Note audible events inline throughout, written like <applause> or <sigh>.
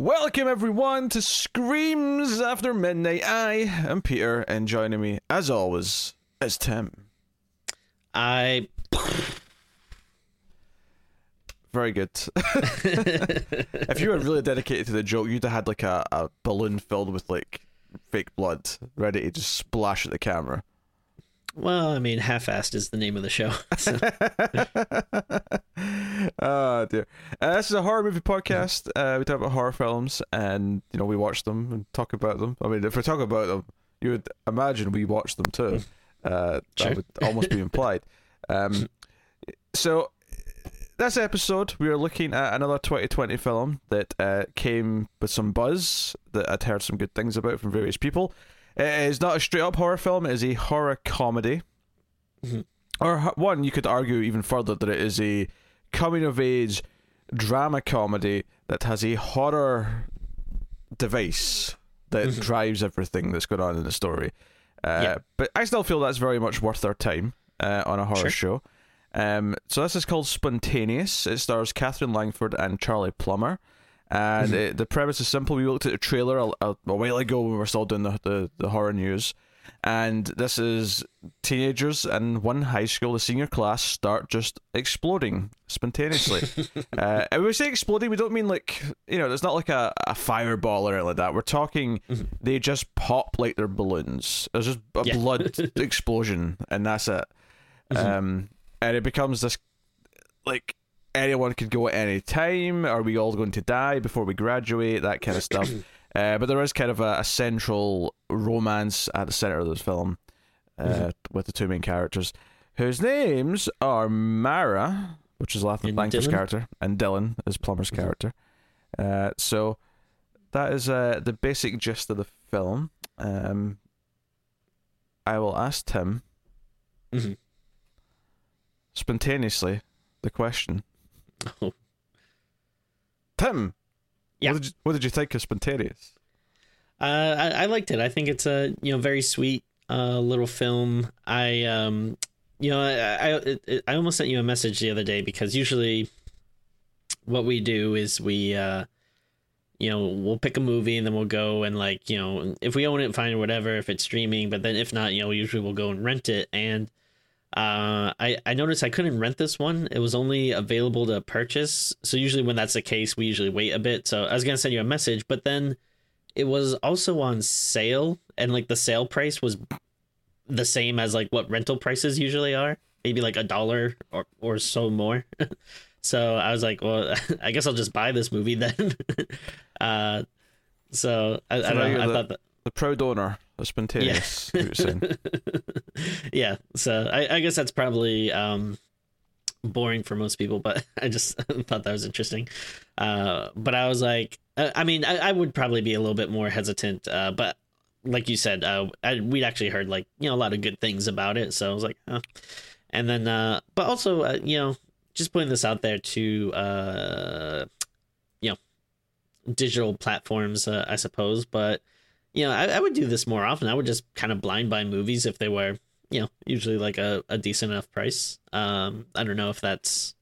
Welcome everyone to Screams After Midnight. I am Peter, and joining me, as always, is Tim. I Very good. <laughs> if you were really dedicated to the joke, you'd have had like a, a balloon filled with like fake blood, ready to just splash at the camera. Well, I mean, half-assed is the name of the show. <laughs> So, oh <laughs> dear. Uh, this is a horror movie podcast. Uh, we talk about horror films, and you know we watch them and talk about them. I mean, if we talk about them, you would imagine we watch them too. Uh, Sure. That would almost be <laughs> implied. Um, so this episode, we are looking at another 2020 film that uh, came with some buzz that I'd heard some good things about from various people. It is not a straight up horror film; it is a horror comedy. Mhm. Or one, you could argue even further that it is a coming of age drama comedy that has a horror device that Mhm. drives everything that's going on in the story. Uh, Yeah. But I still feel that's very much worth our time uh, on a horror show. Um, so this is called Spontaneous. It stars Katherine Langford and Charlie Plummer. And it, the premise is simple. We looked at a trailer a, a, a while ago when we were still doing the, the, the horror news. And this is teenagers in one high school, the senior class, start just exploding spontaneously. <laughs> uh, and when we say exploding, we don't mean like, you know, there's not like a, a fireball or anything like that. We're talking Mhm. they just pop like they're balloons. There's just a Yeah. blood <laughs> explosion, and that's it. Mhm. Um, and it becomes this like anyone could go at any time. Are we all going to die before we graduate? That kind of stuff. <clears throat> uh, but there is kind of a, a central romance at the center of this film uh, Mhm. with the two main characters, whose names are Mara, which is Lathan Dylan. character, and Dylan is Plummer's Mhm. character. Uh, so that is uh, the basic gist of the film. Um, I will ask Tim Mhm. spontaneously the question. Oh. <laughs> Tim, Yeah. what did you, what did you think of Spontaneous? uh, I, I liked it. I think it's a you know very sweet uh, little film. I um you know I I, I almost sent you a message the other day because usually what we do is we uh you know we'll pick a movie and then we'll go and like you know if we own it fine or whatever if it's streaming but then if not you know usually we'll go and rent it and uh i i noticed i couldn't rent this one. It was only available to purchase. So usually when that's the case we usually wait a bit. So i was gonna send you a message but then it was also on sale and like the sale price was the same as like what rental prices usually are maybe like a dollar or or so more. <laughs> So i was like well <laughs> i guess i'll just buy this movie then. <laughs> Uh so i, I So don't know. i the- thought that The proud owner of Spontaneous. were <laughs> yeah so I, I guess that's probably um boring for most people but <laughs> i just <laughs> thought that was interesting uh but i was like i, I mean I, I would probably be a little bit more hesitant uh but like you said uh I, we'd actually heard like you know a lot of good things about it so i was like huh. and then uh but also uh, you know just putting this out there to uh you know digital platforms uh, i suppose but you know I, I would do this more often i would just kind of blind buy movies if they were you know usually like a, a decent enough price um i don't know if that's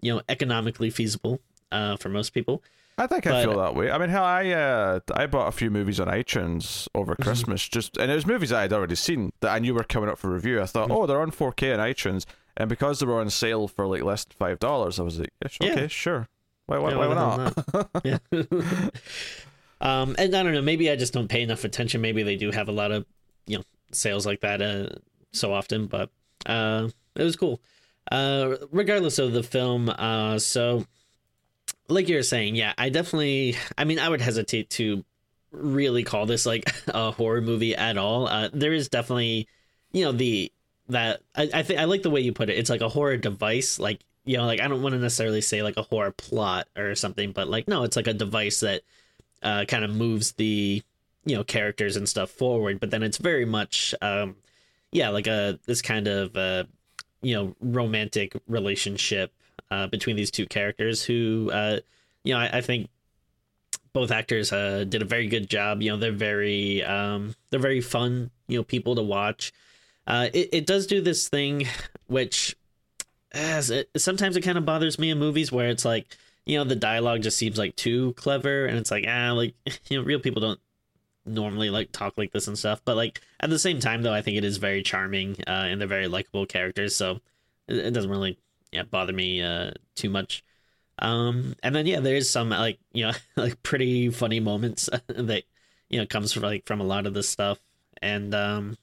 you know economically feasible uh for most people I think I feel that way. I mean, hell, I uh, I bought a few movies on iTunes over Mm-hmm. Christmas, just and it was movies I had already seen that I knew were coming up for review. I thought, Mhm. oh, they're on 4K on iTunes, and because they were on sale for like less than five dollars, I was like, yeah, sure, Yeah. okay, sure. Why, why, Yeah, why why hell not? <laughs> yeah <laughs> um and i don't know maybe i just don't pay enough attention. Maybe they do have a lot of you know sales like that uh so often but uh it was cool. Uh regardless of the film uh so like you were saying yeah i definitely i mean i would hesitate to really call this like <laughs> a horror movie at all. Uh there is definitely you know the that i i think i like the way you put it. It's like a horror device like you know like i don't want to necessarily say like a horror plot or something but like no it's like a device that uh kind of moves the you know characters and stuff forward but then it's very much um yeah like a this kind of uh you know romantic relationship uh between these two characters who uh you know i, I think both actors uh did a very good job. You know they're very um they're very fun you know people to watch. Uh it, it does do this thing which as it sometimes it kind of bothers me in movies where it's like you know the dialogue just seems like too clever, and it's like ah, like <laughs> you know, real people don't normally like talk like this and stuff. But like at the same time, though, I think it is very charming, uh, and they're very likable characters, so it, it doesn't really yeah bother me uh too much. Um, and then yeah, there's some like you know <laughs> like pretty funny moments <laughs> that you know comes from like from a lot of this stuff, and um,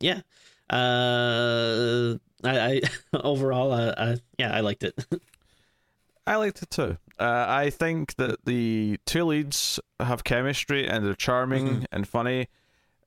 yeah, uh, I, I overall, uh, uh, yeah, I liked it. I liked it too. Uh, I think that the two leads have chemistry and they're charming mm-hmm. and funny.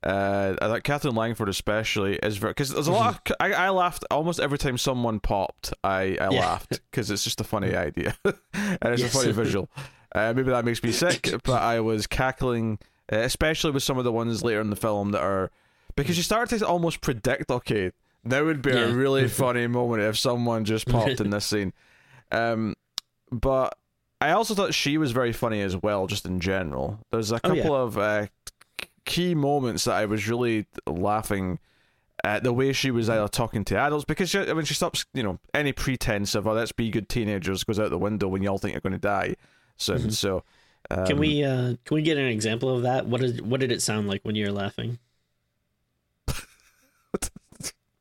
Uh, I thought Katherine Langford especially is very because there's a lot. Of, mm-hmm. I, I laughed almost every time someone popped. I I yeah. laughed because it's just a funny mm-hmm. idea <laughs> and it's yes. a funny visual. <laughs> Uh, maybe that makes me sick, <laughs> but I was cackling, uh, especially with some of the ones later in the film that are because you start to almost predict. Okay, that would be yeah. a really funny moment if someone just popped in this scene. Um, but I also thought she was very funny as well, just in general. There's a couple oh, yeah. of uh, key moments that I was really laughing at the way she was either talking to adults because she, I mean she stops you know any pretense of oh let's be good teenagers goes out the window when y'all think you're going to die soon. Mm-hmm. So um, can we uh, can we get an example of that? What did what did it sound like when you were laughing? <laughs>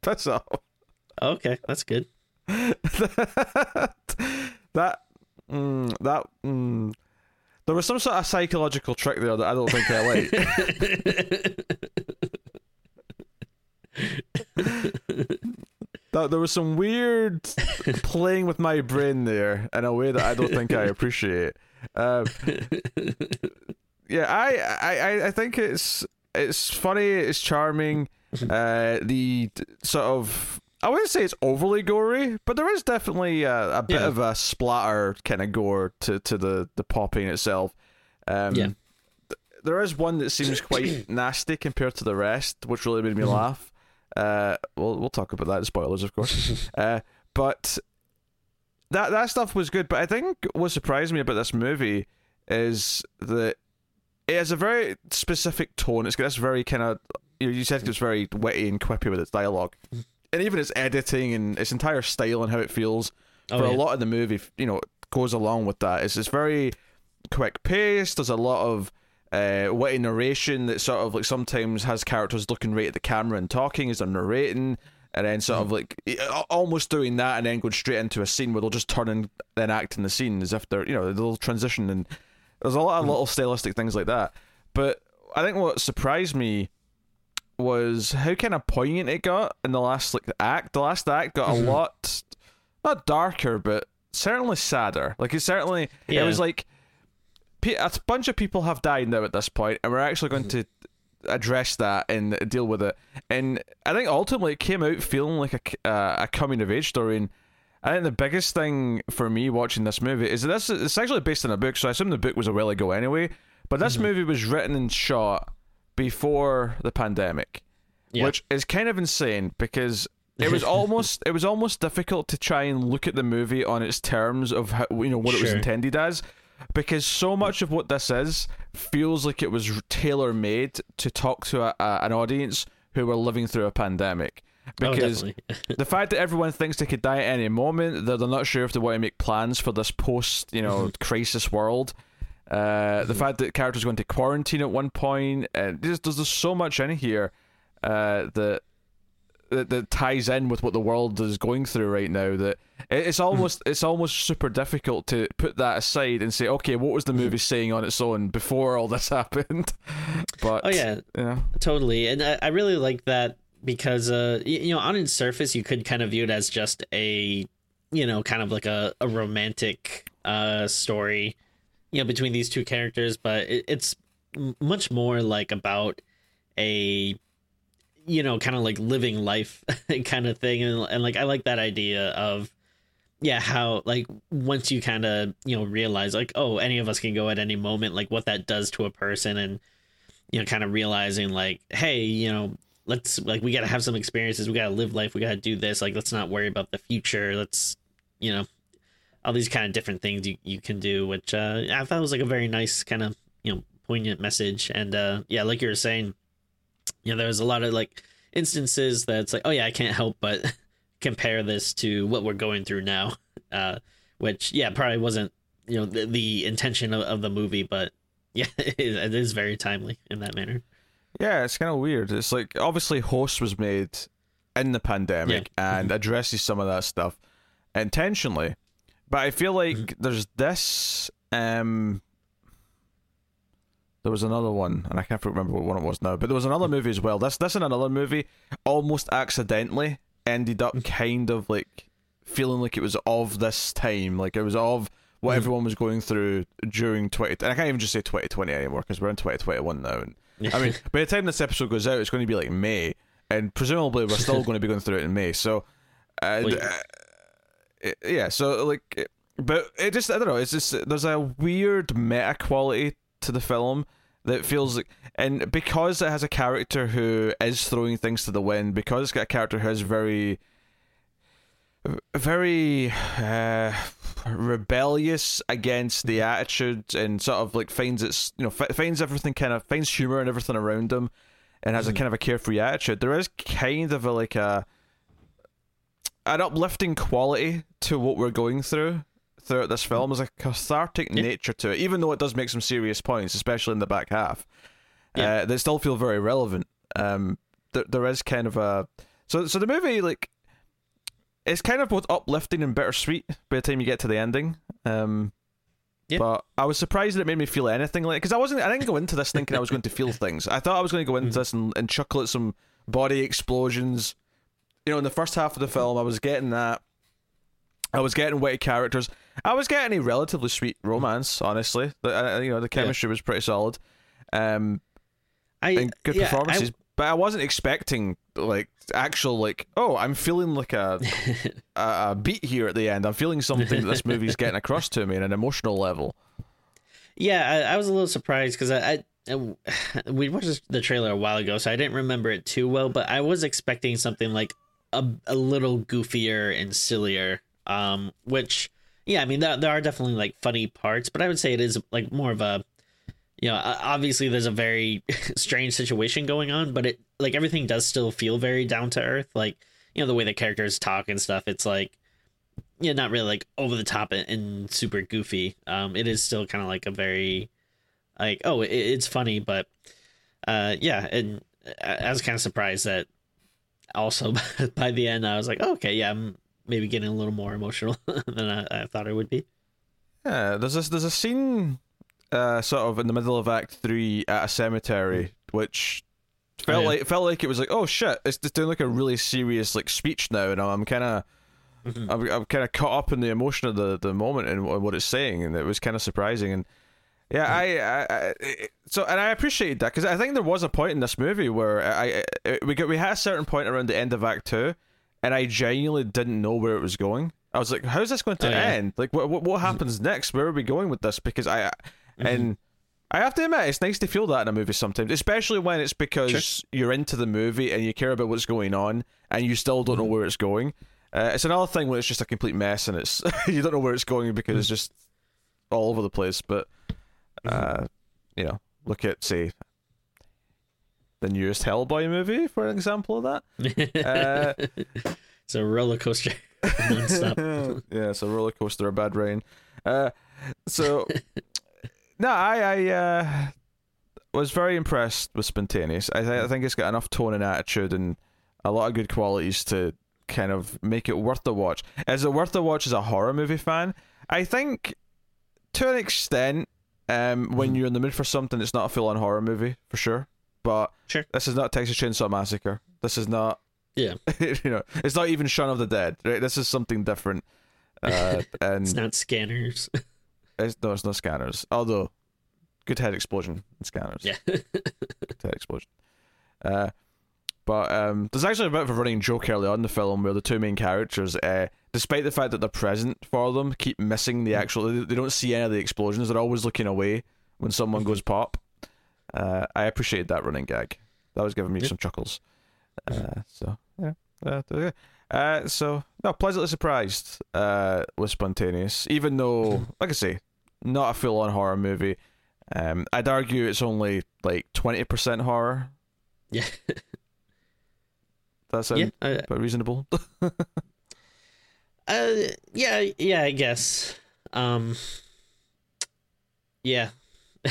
That's all. Okay, that's good. <laughs> that mm, that mm, there was some sort of psychological trick there that I don't think I like. <laughs> that there was some weird playing with my brain there in a way that I don't think I appreciate. Uh, yeah, I, I I think it's it's funny, it's charming. Uh, the sort of I wouldn't say it's overly gory, but there is definitely a, a bit yeah. of a splatter kind of gore to, to the, the popping itself. Um, yeah. Th- there is one that seems quite <coughs> nasty compared to the rest, which really made me mm-hmm. laugh. Uh, we'll we'll talk about that. in Spoilers, of course. <laughs> uh, but that that stuff was good. But I think what surprised me about this movie is that it has a very specific tone. It's got this very kind of you, know, you said it was very witty and quippy with its dialogue and even its editing and its entire style and how it feels oh, for yeah. a lot of the movie, you know, goes along with that. It's it's very quick paced. There's a lot of uh, witty narration that sort of like sometimes has characters looking right at the camera and talking as they're narrating, and then sort mm. of like almost doing that and then going straight into a scene where they'll just turn and then act in the scene as if they're you know they'll transition and there's a lot of mm. little stylistic things like that. But I think what surprised me was how kind of poignant it got in the last like act. The last act got mm-hmm. a lot not darker, but certainly sadder. Like it certainly yeah. it was like a bunch of people have died now at this point, and we're actually going mm-hmm. to address that and deal with it. And I think ultimately it came out feeling like a uh, a coming of age story. And I think the biggest thing for me watching this movie is that this it's actually based on a book, so I assume the book was a while ago anyway. But this mm-hmm. movie was written and shot before the pandemic, yeah. which is kind of insane because it was <laughs> almost it was almost difficult to try and look at the movie on its terms of how, you know what sure. it was intended as because so much of what this is feels like it was tailor made to talk to a, a, an audience who were living through a pandemic oh, because oh, <laughs> the fact that everyone thinks they could die at any moment that they're not sure if they want to make plans for this post you know mm-hmm. crisis world uh, the fact that characters go into quarantine at one point, and there's, there's so much in here uh, that, that that ties in with what the world is going through right now. That it's hmm. almost it's almost super difficult to put that aside and say, okay, what was the movie saying on its own before all this <laughs> happened? <laughs> but oh yeah, yeah, totally. And I, I really like that because uh, you know, on its surface, you could kind of view it as just a you know, kind of like a, a romantic uh story you know between these two characters but it, it's much more like about a you know kind of like living life <laughs> kind of thing and, and like i like that idea of yeah how like once you kind of you know realize like oh any of us can go at any moment like what that does to a person and you know kind of realizing like hey you know let's like we got to have some experiences we got to live life we got to do this like let's not worry about the future let's you know all these kind of different things you, you can do, which uh, I thought was like a very nice kind of you know poignant message. And uh, yeah, like you were saying, you know, there was a lot of like instances that's like, oh yeah, I can't help but <laughs> compare this to what we're going through now, <laughs> uh, which yeah, probably wasn't you know the, the intention of, of the movie, but <laughs> yeah, it is, it is very timely in that manner. Yeah, it's kind of weird. It's like obviously Host was made in the pandemic Yeah. and addresses some of that stuff intentionally, but I feel like Mm-hmm. there's this. Um, there was another one, and I can't remember what one it was now. But there was another movie as well. This, this, and another movie almost accidentally ended up Mm-hmm. kind of like feeling like it was of this time, like it was of what Mhm. everyone was going through during twenty. And I can't even just say twenty twenty anymore because we're in twenty twenty one now. And I mean, <laughs> by the time this episode goes out, it's going to be like May, and presumably we're <laughs> still going to be going through it in May. So, uh, it- yeah. So like, eh, but it just I don't know. It's just there's a weird meta quality to the film that feels like, and because it has a character who is throwing things to the wind, because it's got a character who is very very uh, rebellious against the attitude and sort of like finds its you know fi- finds everything kind of finds humor and everything around him and has a hmm. kind of a carefree attitude there is kind of a like a an uplifting quality to what we're going through throughout this film there's a cathartic Yeah. nature to it even though it does make some serious points especially in the back half Yeah. uh, that still feel very relevant um there, there is kind of a so so the movie like it's kind of both uplifting and bittersweet by the time you get to the ending. Um, Yeah. But I was surprised that it made me feel anything like because I wasn't. I didn't go into this thinking I was going to feel things. I thought I was going to go into this and, and chuckle at some body explosions. You know, in the first half of the film, I was getting that. I was getting witty characters. I was getting a relatively sweet romance, honestly. The, uh, you know, the chemistry was pretty solid. Um, I and good yeah, I- performances. but I wasn't expecting like actual like oh I'm feeling like a, <laughs> a a beat here at the end. I'm feeling something that this <laughs> movie's getting across to me on an emotional level. Yeah, I, I was a little surprised because I, I, <sighs> we watched the trailer a while ago, so I didn't remember it too well. But I was expecting something like a a little goofier and sillier. Um, which yeah, I mean there there are definitely like funny parts, but I would say it is like more of a you know obviously there's a very <laughs> strange situation going on, but it like everything does still feel very down to earth. Like you know the way the characters talk and stuff. It's like yeah, not really like over the top and, and super goofy. Um, it is still kind of like a very like oh, it, it's funny, but uh, yeah, and I, I was kind of surprised that also <laughs> by the end I was like, oh, okay, yeah, I'm maybe getting a little more emotional <laughs> than I, I thought I would be. Yeah, there's this there's a scene uh, sort of in the middle of Act Three at a cemetery, which felt Oh, yeah. like felt like it was like oh shit, it's just doing like a really serious like speech now, and I'm kind of. Mhm. I'm, I'm kind of caught up in the emotion of the, the moment and what it's saying, and it was kind of surprising. And yeah, I, I, I so and I appreciate that because I think there was a point in this movie where I, I we got we had a certain point around the end of Act Two, and I genuinely didn't know where it was going. I was like, "How's this going to Oh, yeah. end? Like, what what, what happens next? Where are we going with this?" Because I, mm-hmm. and I have to admit, it's nice to feel that in a movie sometimes, especially when it's because you're into the movie and you care about what's going on, and you still don't know mm-hmm. where it's going. Uh, it's another thing when it's just a complete mess and it's <laughs> you don't know where it's going because mm. it's just all over the place. But uh, you know, look at say the newest Hellboy movie for an example of that. <laughs> Uh, it's a roller coaster <laughs> yeah, it's a roller coaster of bad rain. Uh, so <laughs> no, I I uh, was very impressed with Spontaneous. I, th- I think it's got enough tone and attitude and a lot of good qualities to kind of make it worth the watch. Is it worth the watch as a horror movie fan? I think to an extent, um, when you're in the mood for something, it's not a full on horror movie for sure. But Sure. this is not Texas Chainsaw Massacre. This is not <laughs> Yeah, <laughs> you know, it's not even Shaun of the Dead. Right? This is something different. <laughs> Uh, and it's not scanners. it's, no, it's no scanners. Although, good head explosion in scanners. yeah, Good head explosion. Uh, but um, there's actually a bit of a running joke early on in the film where the two main characters, uh, despite the fact that they're present for them, keep missing the actual. They, don't see any of the explosions. They're always looking away when someone goes pop. Uh, I appreciated that running gag. That was giving me some chuckles. Uh, so yeah. Uh, yeah. Uh, so no, pleasantly surprised uh, with spontaneous. Even though, like I say, not a full-on horror movie. Um, I'd argue it's only like twenty percent horror. yeah, <laughs> That sound yeah. I, reasonable? <laughs> Uh, yeah, yeah, I guess. Um, Yeah. <laughs>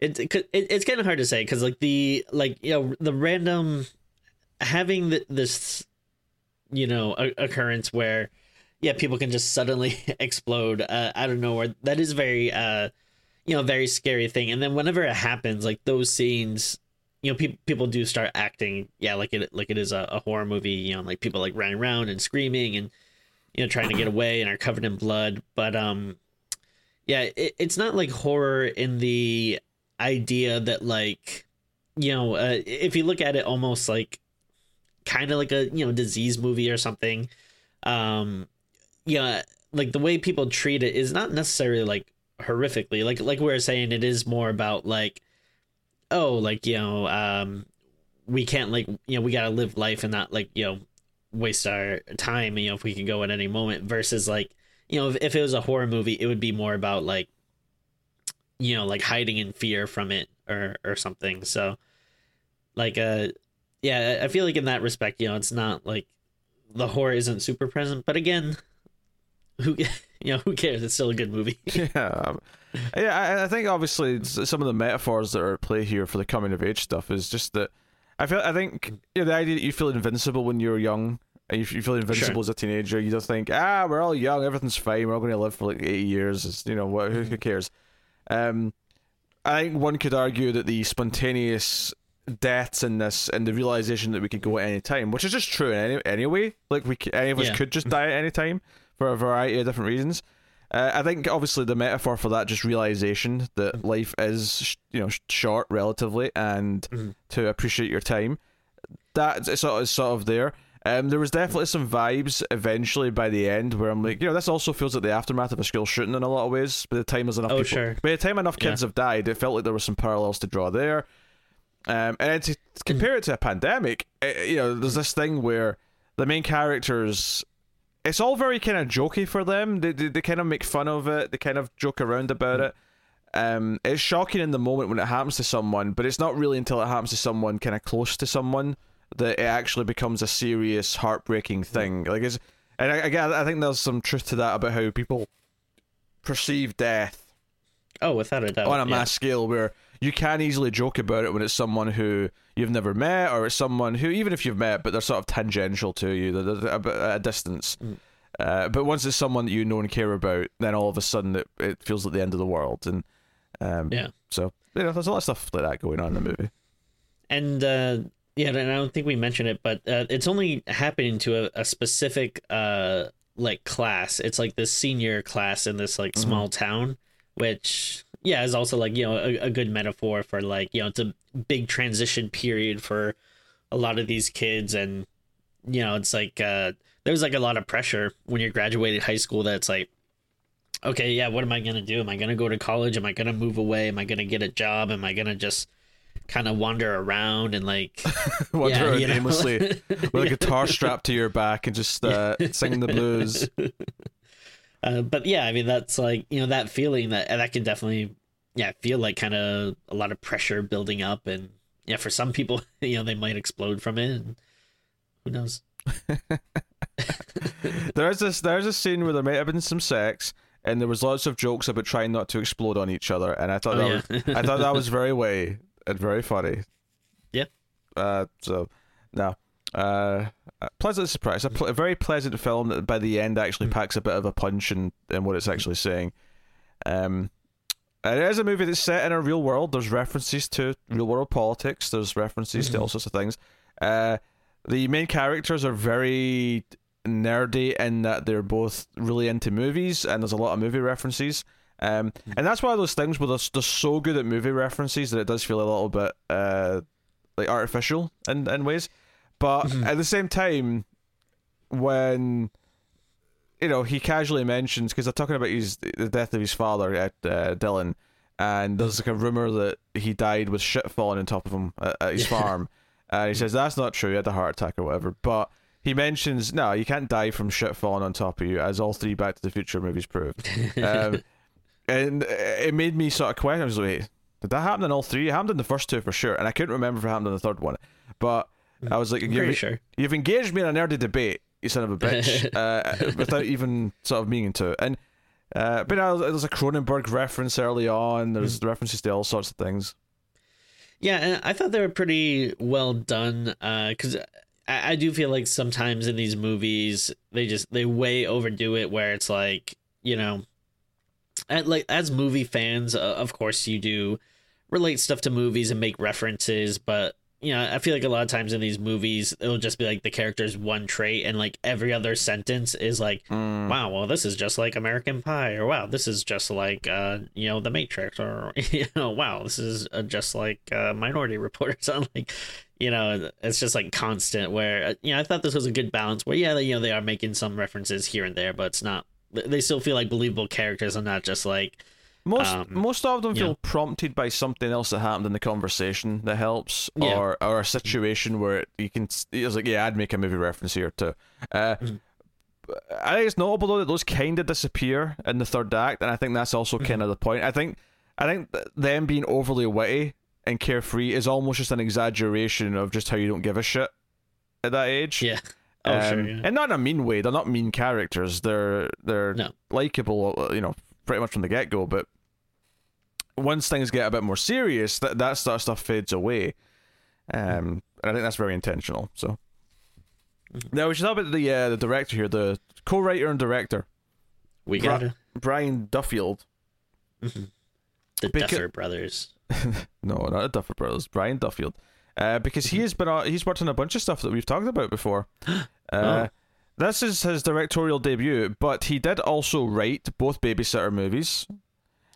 it, it, it's kind of hard to say because like the like you know the random having the, this you know occurrence where yeah people can just suddenly <laughs> explode uh, out of nowhere that is very uh you know very scary thing and then whenever it happens like those scenes you know people people do start acting yeah like it like it is a, a horror movie you know like people like running around and screaming and you know trying to get away and are covered in blood. But um yeah it, it's not like horror in the idea that like you know uh, if you look at it almost like kind of like a you know disease movie or something um yeah like the way people treat it is not necessarily like horrifically. Like like we are saying it is more about like oh like you know um we can't like you know we gotta live life and not like you know waste our time you know if we can go at any moment versus like you know if, if it was a horror movie it would be more about like you know like hiding in fear from it or or something. So like uh yeah i feel like in that respect you know it's not like the horror isn't super present. But again who <laughs> you know who cares it's still a good movie <laughs> yeah yeah I, I think obviously some of the metaphors that are at play here for the coming of age stuff is just that i feel i think you know, the idea that you feel invincible when you're young and you feel invincible sure. as a teenager you just think ah we're all young everything's fine we're all going to live for like 80 years it's, you know what who, who cares um i think one could argue that the spontaneous deaths in this and the realization that we could go at any time which is just true in any, anyway like we any of us yeah. could just die at any time for a variety of different reasons. Uh, I think obviously the metaphor for that just realization that mm-hmm. life is you know short relatively and mm-hmm. to appreciate your time. That is sort of, sort of there. Um, there was definitely some vibes eventually by the end where I'm like, you know, this also feels like the aftermath of a school shooting in a lot of ways. By the time there's enough oh, people, sure. by the time enough kids yeah. have died, it felt like there were some parallels to draw there. Um, and to compare it to a pandemic, it, eh, you know, there's this thing where the main characters it's all very kind of jokey for them. They, they, they kind of make fun of it. They kind of joke around about it. Um, it's shocking in the moment when it happens to someone, but it's not really until it happens to someone kind of close to someone that it actually becomes a serious, heartbreaking thing. Like it's, and again, I think there's some truth to that about how people perceive death. Oh, without a doubt, on a yeah. mass scale, where you can easily joke about it when it's someone who you've never met, or it's someone who, even if you've met, but they're sort of tangential to you, they're, at a distance. Mm. Uh, but once it's someone that you know and care about, then all of a sudden it, it feels like the end of the world. And um, yeah, so you know, there's a lot of stuff like that going on in the movie. And uh, yeah, and I don't think we mentioned it, but uh, it's only happening to a, a specific uh, like class. It's like this senior class in this like small mm-hmm. town, which yeah is also like you know a, a good metaphor for like you know it's a big transition period for a lot of these kids. And you know it's like uh there's like a lot of pressure when you're graduating high school that's like okay yeah what am i gonna do? Am i gonna go to college? Am i gonna move away? Am i gonna get a job? Am i gonna just kind of wander around and like <laughs> wander yeah, around aimlessly with a guitar <laughs> strapped to your back and just uh, singing the blues <laughs> uh, but yeah, I mean that's like you know that feeling that that can definitely yeah feel like kind of a lot of pressure building up, and yeah, for some people <laughs> you know they might explode from it. And who knows? <laughs> there's this there's a scene where there might have been some sex, and there was lots of jokes about trying not to explode on each other, and I thought oh, that yeah. was, I thought that was <laughs> very way and very funny. Yeah. Uh, so no. Uh, pleasant surprise. A, pl- a, very pleasant film that by the end actually hmm. packs a bit of a punch in, in what it's actually saying. Um, it is a movie that's set in a real world. There's references to real world politics. There's references mm-hmm. to all sorts of things. Uh, the main characters are very nerdy in that they're both really into movies, and there's a lot of movie references. Um, hmm. and that's one of those things where they're, they're so good at movie references that it does feel a little bit uh, like artificial in, in ways. But mm-hmm. at the same time, when you know he casually mentions because they're talking about his the death of his father at uh, Dylan, and there's like a rumor that he died with shit falling on top of him at, at his <laughs> farm, and he says that's not true. He had a heart attack or whatever, but. He mentions no, you can't die from shit falling on top of you, as all three Back to the Future movies prove. um, <laughs> and it made me sort of question. I was like, did that happen in all three? It happened in the first two for sure, and I couldn't remember if it happened in the third one. But I was like, you've, sure. you've engaged me in a nerdy debate, you son of a <laughs> bitch, uh, without even sort of meaning to. And Uh, but uh, there's a Cronenberg reference early on. There's Mm-hmm. references to all sorts of things. Yeah, and I thought they were pretty well done. Because I, I do feel like sometimes in these movies they just they way overdo it, where it's like you know, at, like as movie fans, uh, of course you do relate stuff to movies and make references, but you know, I feel like a lot of times in these movies it'll just be like the character's one trait, and like every other sentence is like, Mm. wow, well, this is just like American Pie, or wow, this is just like, uh, you know, The Matrix, or <laughs> you know, wow, this is uh, just like uh, Minority Report, <laughs> or something like, you know, it's just like constant. Where uh, you know, I thought this was a good balance. Where yeah, you know, they are making some references here and there, but it's not. They still feel like believable characters, and not just like, Most Um, most of them feel yeah. prompted by something else that happened in the conversation that helps, Yeah. or or a situation where you can. It's like, yeah, I'd make a movie reference here too. Uh, Mhm. I think it's notable though that those kind of disappear in the third act, and I think that's also kind of the point. I think I think them being overly witty and carefree is almost just an exaggeration of just how you don't give a shit at that age. yeah, oh sure, Um, yeah. and not in a mean way. They're not mean characters. They're they're No. likable, you know, pretty much from the get go. But once things get a bit more serious, that that sort of stuff fades away. Um, and I think that's very intentional. So Mm-hmm. now we should talk about the uh, the director here, the co-writer and director we Bra- got Brian Duffield. the Beca- Duffer Brothers. <laughs> No, not the Duffer Brothers. Brian Duffield. Uh, because he has been uh, he's worked on a bunch of stuff that we've talked about before. <gasps> Uh, Oh. This is his directorial debut, but he did also write both babysitter movies.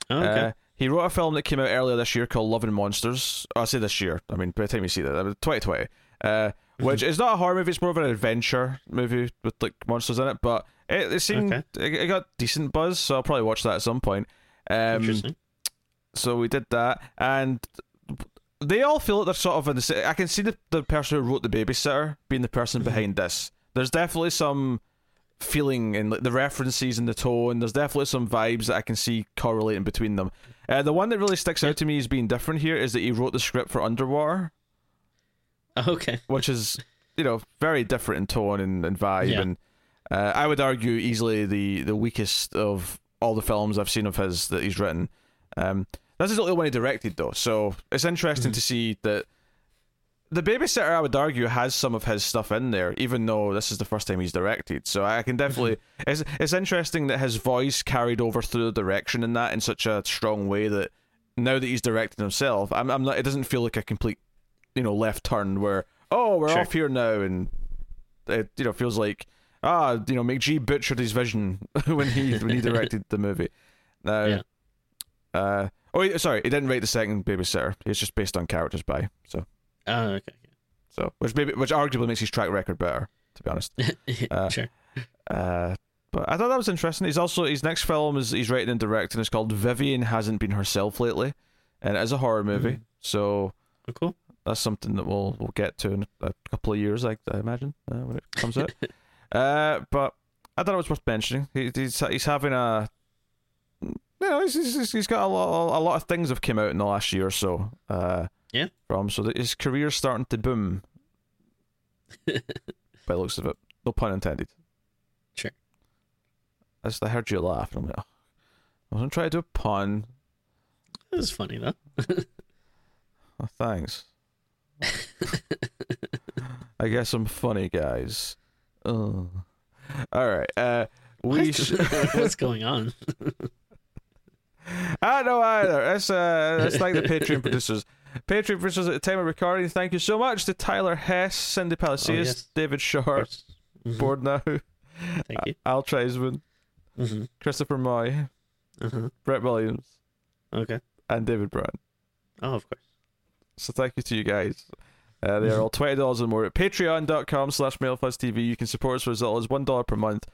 Oh, okay. Uh, he wrote a film that came out earlier this year called Love and Monsters. Oh, I say this year. I mean, by the time you see that, that was 2020. Uh, which is not a horror movie. It's more of an adventure movie with like monsters in it. But it, it seemed Okay. it, it got decent buzz, so I'll probably watch that at some point. Um, Interesting. so we did that, and they all feel like they're sort of in the. I can see the the person who wrote the babysitter being the person Mm-hmm. behind this. There's definitely some feeling and the references and the tone. There's definitely some vibes that I can see correlating between them. Uh, the one that really sticks out to me as being different here is that he wrote the script for Underwater, <laughs> Okay. which is you know very different in tone and, and vibe, Yeah. and uh, I would argue easily the the weakest of all the films I've seen of his that he's written. Um, this is the only one he directed though, so it's interesting Mhm. to see that the babysitter. I would argue has some of his stuff in there, even though this is the first time he's directed. So I can definitely. it's it's interesting that his voice carried over through the direction in that in such a strong way that now that he's directed himself, I'm I'm not. It doesn't feel like a complete, you know, left turn where oh we're Sure. off here now and it you know feels like ah you know McG butchered his vision <laughs> when he when he <laughs> directed the movie. Now, Yeah. uh oh sorry, he didn't write the second babysitter. It's just based on characters by so Oh, okay. so which maybe which arguably makes his track record better to be honest. <laughs> Uh, sure. Uh, but I thought that was interesting. He's also his next film is he's writing and directing. It's called Vivian hasn't been herself lately, and it is a horror movie. Mhm. So Oh, cool. that's something that we'll we'll get to in a couple of years, I, I imagine, uh, when it comes out. <laughs> uh, but I thought it was worth mentioning. He, he's he's having a. You know, he's, he's, he's got a lot, a lot of things have come out in the last year or so. Uh, Yeah. From so that his career's starting to boom. <laughs> by the looks of it, no pun intended. Sure. I just I heard you laugh, and I'm like, oh, I wasn't trying to do a pun. This is funny though. <laughs> Oh, thanks. <laughs> I guess I'm funny, guys. Oh. All right. Uh, we. What? Sh- What's going on? I don't know either. It's uh, it's like the Patreon producers. Patreon producers at the time of recording. Thank you so much to Tyler Hess, Cindy Palacios, Oh, yes. David Short, Mhm. board now, Thank <laughs> you. Al Treisman, hmm Christopher Moy, Uh-huh. Brett Williams, Okay. and David Brown. Oh, of course. So thank you to you guys. Uh, they are all twenty dollars or more at patreon.com slash mailfuzztv. You can support us for as little as one dollar per month.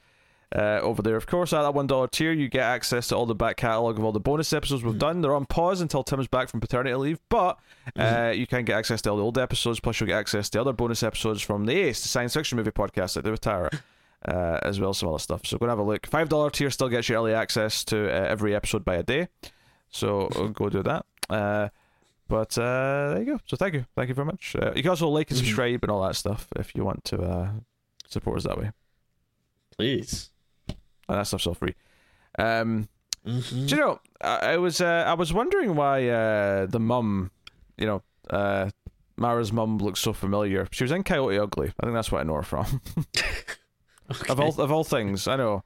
Uh, over there, of course, at that one dollar tier, you get access to all the back catalogue of all the bonus episodes we've done. They're on pause until Tim's back from paternity leave, but uh, you can get access to all the old episodes. Plus, you'll get access to other bonus episodes from the Ace, the science fiction movie podcast that with Tara, <laughs> uh, as well as some other stuff. So go and have a look. Five dollar tier still gets you early access to uh, every episode by a day. So uh, go do that. Uh, but uh, there you go. So thank you, thank you very much. Uh, you can also like and Mhm. subscribe and all that stuff if you want to uh, support us that way. Please. And that stuff's all free. Um, Mhm. do you know? I, I was uh, I was wondering why uh, the mum, you know, uh, Mara's mum looks so familiar. She was in Coyote Ugly. I think that's what I know her from. <laughs> Okay. of all of all things, I know,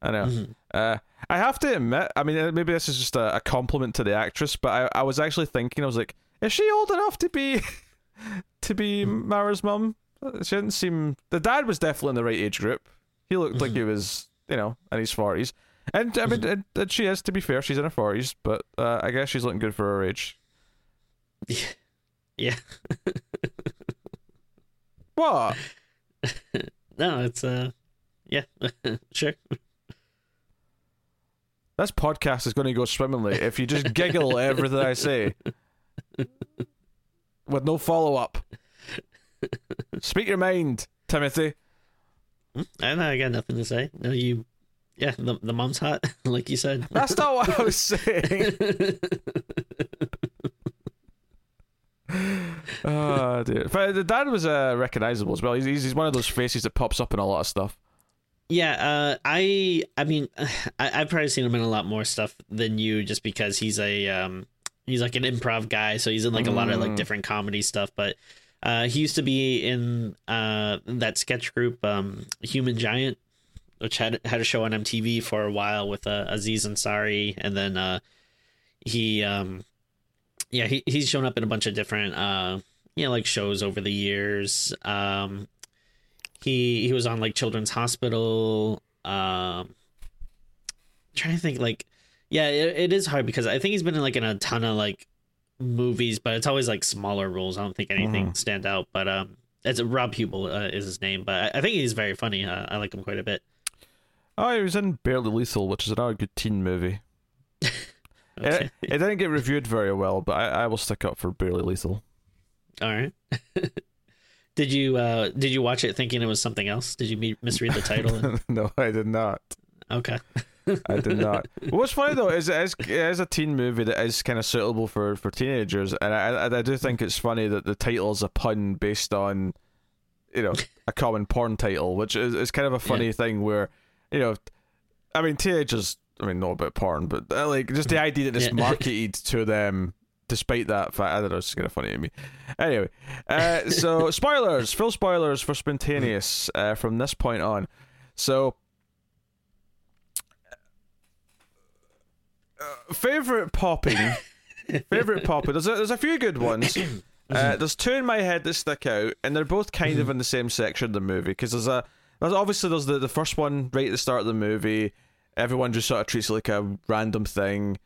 I know. Mhm. Uh, I have to admit, I mean, maybe this is just a, a compliment to the actress, but I, I was actually thinking, I was like, is she old enough to be <laughs> to be Mara's mum? She didn't seem. The dad was definitely in the right age group. He looked like he was, you know, in his forties. And I mean, and, and she is. To be fair, she's in her forties, but uh, I guess she's looking good for her age. <laughs> Yeah. Yeah. <laughs> What? <laughs> No, it's uh, yeah, sure. This podcast is going to go swimmingly if you just giggle at everything I say with no follow up. Speak your mind, Timothy. And I got nothing to say. No, you, yeah, the the mom's hot, <laughs> like you said. That's not what I was <laughs> saying. oh dear. But the dad was uh, recognizable as well. He's, he's one of those faces that pops up in a lot of stuff. Yeah, uh, I I mean, <sighs> I, I've probably seen him in a lot more stuff than you, just because he's a um he's like an improv guy, so he's in like a lot of like Mm. different comedy stuff. But uh, he used to be in uh that sketch group um Human Giant, which had had a show on MTV for a while with uh, Aziz Ansari, and then uh he um yeah he he's shown up in a bunch of different uh you know like shows over the years. Um he he was on like children's hospital. Um trying to think like yeah it, it is hard because i think he's been in like in a ton of like movies but it's always like smaller roles i don't think anything stand out but um it's rob huebel uh, is his name but I, I think he's very funny uh, i like him quite a bit Oh, he was in Barely Lethal, which is another good teen movie. <laughs> okay. It, it didn't get reviewed very well, but I, I will stick up for Barely Lethal. all right <laughs> did you uh did you watch it thinking it was something else did you misread the title and- <laughs> no, I did not. okay I did not. <laughs> What's funny though is it is, it is a teen movie that is kind of suitable for, for teenagers, and I, I I do think it's funny that the title is a pun based on, you know, <laughs> a common porn title, which is, is kind of a funny thing where, you know, I mean teenagers, I mean not about porn, but uh, like just the <laughs> idea that it's Yeah. marketed to them. Despite that fact, I don't know, it's kind of funny to me. Anyway, uh, so spoilers, full spoilers for Spontaneous uh, from this point on. So, uh, favorite popping, <laughs> favorite popping. There's a, there's a few good ones. <coughs> Uh, there's two in my head that stick out, and they're both kind of mm-hmm. in the same section of the movie because there's a there's obviously there's the, the first one right at the start of the movie. Everyone just sort of treats it like a random thing.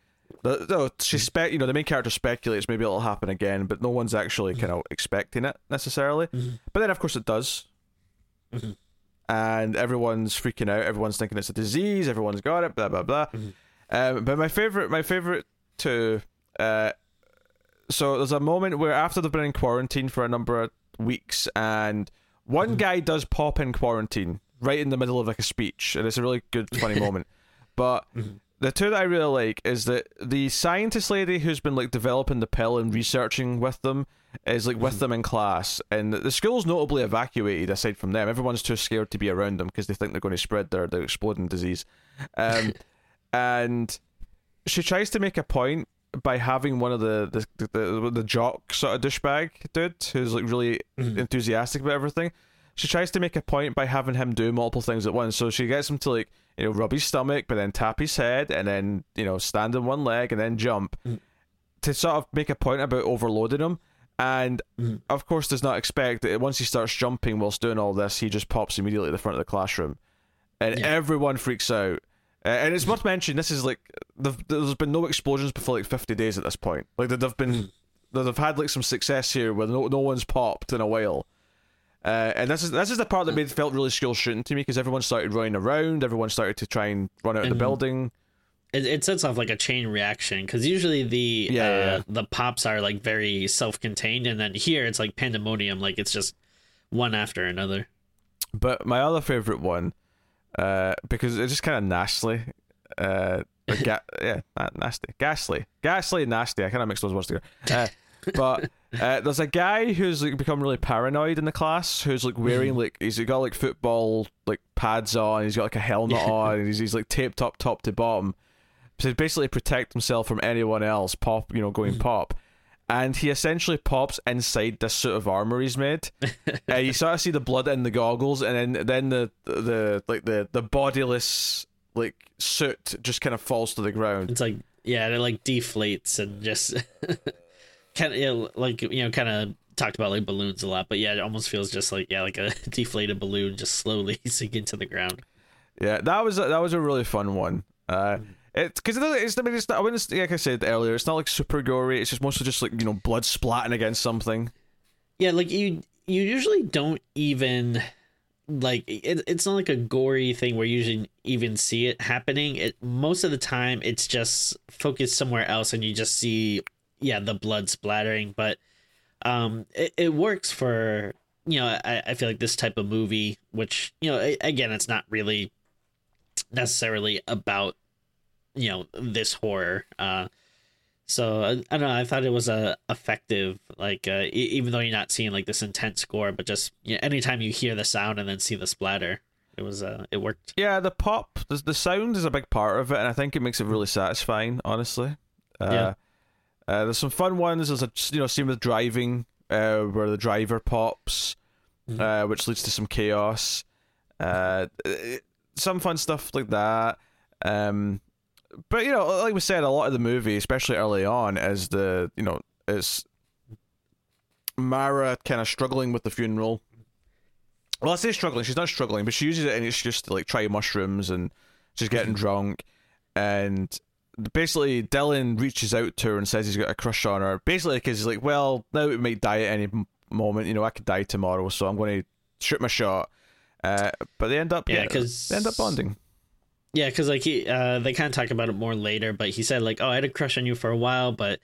The, no, she mm-hmm. spec you know the main character speculates maybe it'll happen again, but no one's actually mm-hmm. kind of expecting it necessarily. But then of course it does, and everyone's freaking out. Everyone's thinking it's a disease. Everyone's got it. Blah blah blah. Um, but my favorite, my favorite two. Uh, so there's a moment where after they've been in quarantine for a number of weeks, and one guy does pop in quarantine right in the middle of like a speech, and it's a really good, funny <laughs> moment. But the two that I really like is that the scientist lady who's been like developing the pill and researching with them is like with them in class, and the school's notably evacuated. Aside from them, everyone's too scared to be around them because they think they're going to spread their their exploding disease. Um, <laughs> and she tries to make a point by having one of the the the, the jock sort of douchebag dude who's like really mm-hmm. enthusiastic about everything. She tries to make a point by having him do multiple things at once. So she gets him to like you know rub his stomach, but then tap his head, and then you know stand on one leg and then jump mm-hmm. to sort of make a point about overloading him. And mm-hmm. of course, does not expect that once he starts jumping whilst doing all this, he just pops immediately at the front of the classroom, and Yeah. everyone freaks out. Uh, and it's worth mentioning this is like there's been no explosions before like 50 days at this point. Like they've been they've had like some success here where no no one's popped in a while. Uh, and this is this is the part that made felt really school shooting to me because everyone started running around, everyone started to try and run out of the building. it, it sets off like a chain reaction because usually the Yeah, uh, yeah. the pops are like very self-contained and then here it's like pandemonium like it's just one after another But my other favorite one, uh, because it's just kind of nasty, uh, ga- <laughs> yeah, na- nasty, ghastly, ghastly, and nasty. I kind of mixed those words together. Uh, <laughs> but Uh, there's a guy who's like become really paranoid in the class who's like wearing Mm-hmm. like he's got like football like pads on, he's got like a helmet on, and <laughs> he's, he's like taped up top to bottom. So basically protect himself from anyone else pop, you know, going Mm-hmm. pop. And he essentially pops inside this suit of armor he's made. <laughs> uh, you sort of see the blood in the goggles, and then then the the like the the bodiless like suit just kind of falls to the ground. It's like yeah, it like deflates and just kind of you know, like you know kind of talked about like balloons a lot, but yeah, it almost feels just like yeah, like a <laughs> deflated balloon just slowly <laughs> sinking to the ground. Yeah, that was a, that was a really fun one. Uh, it's because it's I mean it's not I like I said earlier, it's not like super gory. It's just mostly just like you know blood splatting against something. Yeah, like you you usually don't even like it, it's not like a gory thing where you usually even see it happening. It most of the time it's just focused somewhere else and you just see yeah the blood splattering. But um, it, it works for you know I, I feel like this type of movie, which you know again it's not really necessarily about you know this horror. Uh, so I, I don't know. I thought it was a effective, like uh, e- even though you're not seeing like this intense score, but just you know, anytime you hear the sound and then see the splatter, it was uh, it worked. Yeah, the pop, the, the sound is a big part of it, and I think it makes it really satisfying. Honestly, uh, Yeah. uh, there's some fun ones. There's a you know scene with driving, uh, where the driver pops, Mhm. uh, which leads to some chaos. Uh, some fun stuff like that. Um, but you know, like we said, a lot of the movie, especially early on, is the you know is Mara kind of struggling with the funeral. Well, I say struggling. She's not struggling, but she uses it and it's just to like try mushrooms and she's getting drunk. And basically, Dylan reaches out to her and says he's got a crush on her. Basically, because he's like, well, now we might die at any moment. You know, I could die tomorrow, so I'm going to shoot my shot. Uh, but they end up, Yeah, yeah, 'cause- they end up bonding. Yeah, because like he, uh, they kind of talk about it more later, but he said like, "Oh, I had a crush on you for a while, but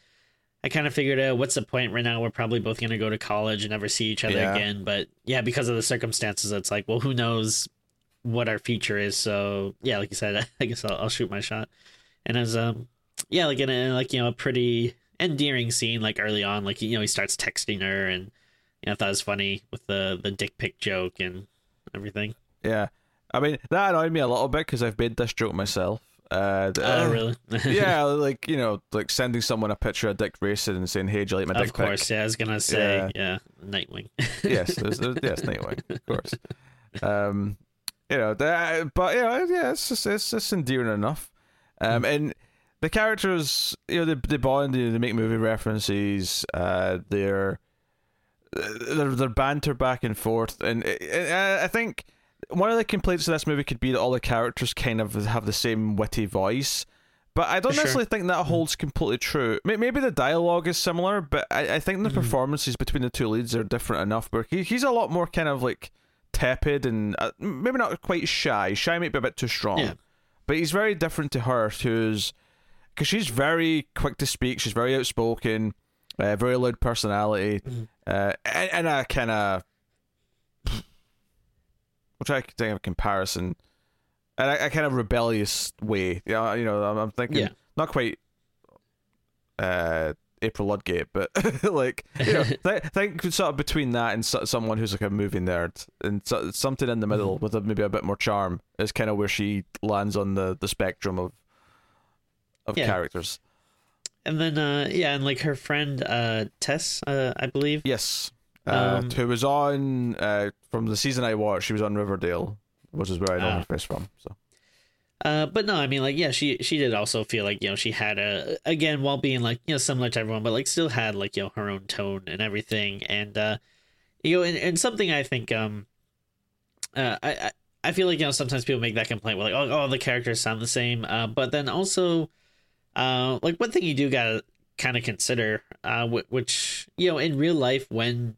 I kind of figured out what's the point right now? We're probably both gonna go to college and never see each other Yeah. again. But yeah, because of the circumstances, it's like, well, who knows what our future is? So yeah, like you said, <laughs> I guess I'll, I'll shoot my shot. And as um, yeah, like in a like you know a pretty endearing scene like early on, like you know he starts texting her, and you know I thought it was funny with the the dick pic joke and everything. Yeah. I mean, that annoyed me a little bit because I've made this joke myself. Uh, Oh, uh, really? <laughs> yeah, like, you know, like sending someone a picture of Dick Grayson and saying, hey, do you like my dick of course, pic? yeah. I was gonna say, Yeah. yeah, Nightwing. <laughs> yes, there's, there's, yes, Nightwing, of course. Um, you know, that, but you know, yeah, it's just it's just endearing enough. Um, and the characters, you know, they they bond, they, they make movie references. Uh, they're they're they're banter back and forth, and uh, I think one of the complaints of this movie could be that all the characters kind of have the same witty voice. But I don't Sure. necessarily think that holds completely true. Maybe the dialogue is similar, but I, I think the Mhm. performances between the two leads are different enough. Where he, he's a lot more kind of like tepid and uh, maybe not quite shy. Shy might be a bit too strong, Yeah. but he's very different to her, who's because she's very quick to speak. She's very outspoken, uh, very loud personality, Mhm. uh, and, and a kind of. We'll try to think of a comparison. And a, a kind of rebellious way. Yeah, you know, I'm, I'm thinking Yeah. not quite uh, April Ludgate, but <laughs> like you know, <laughs> th- think sort of between that and so- someone who's like a movie nerd, and so- something in the middle Mm-hmm. with a, maybe a bit more charm is kind of where she lands on the, the spectrum of of Yeah. characters. And then, uh, yeah, and like her friend uh, Tess, uh, I believe. Yes, uh, Um, who was on uh, from the season I watched. She was on Riverdale, which is where I know Ah. her face from. So Uh, but no, I mean, like, yeah, she she did also feel like you know she had a again while being like you know similar to everyone, but like still had like you know her own tone and everything, and uh, you know, and, and something I think um, uh, I. I feel like you know sometimes people make that complaint where like oh, oh the characters sound the same uh, but then also uh, like one thing you do gotta kind of consider uh, wh- which you know in real life when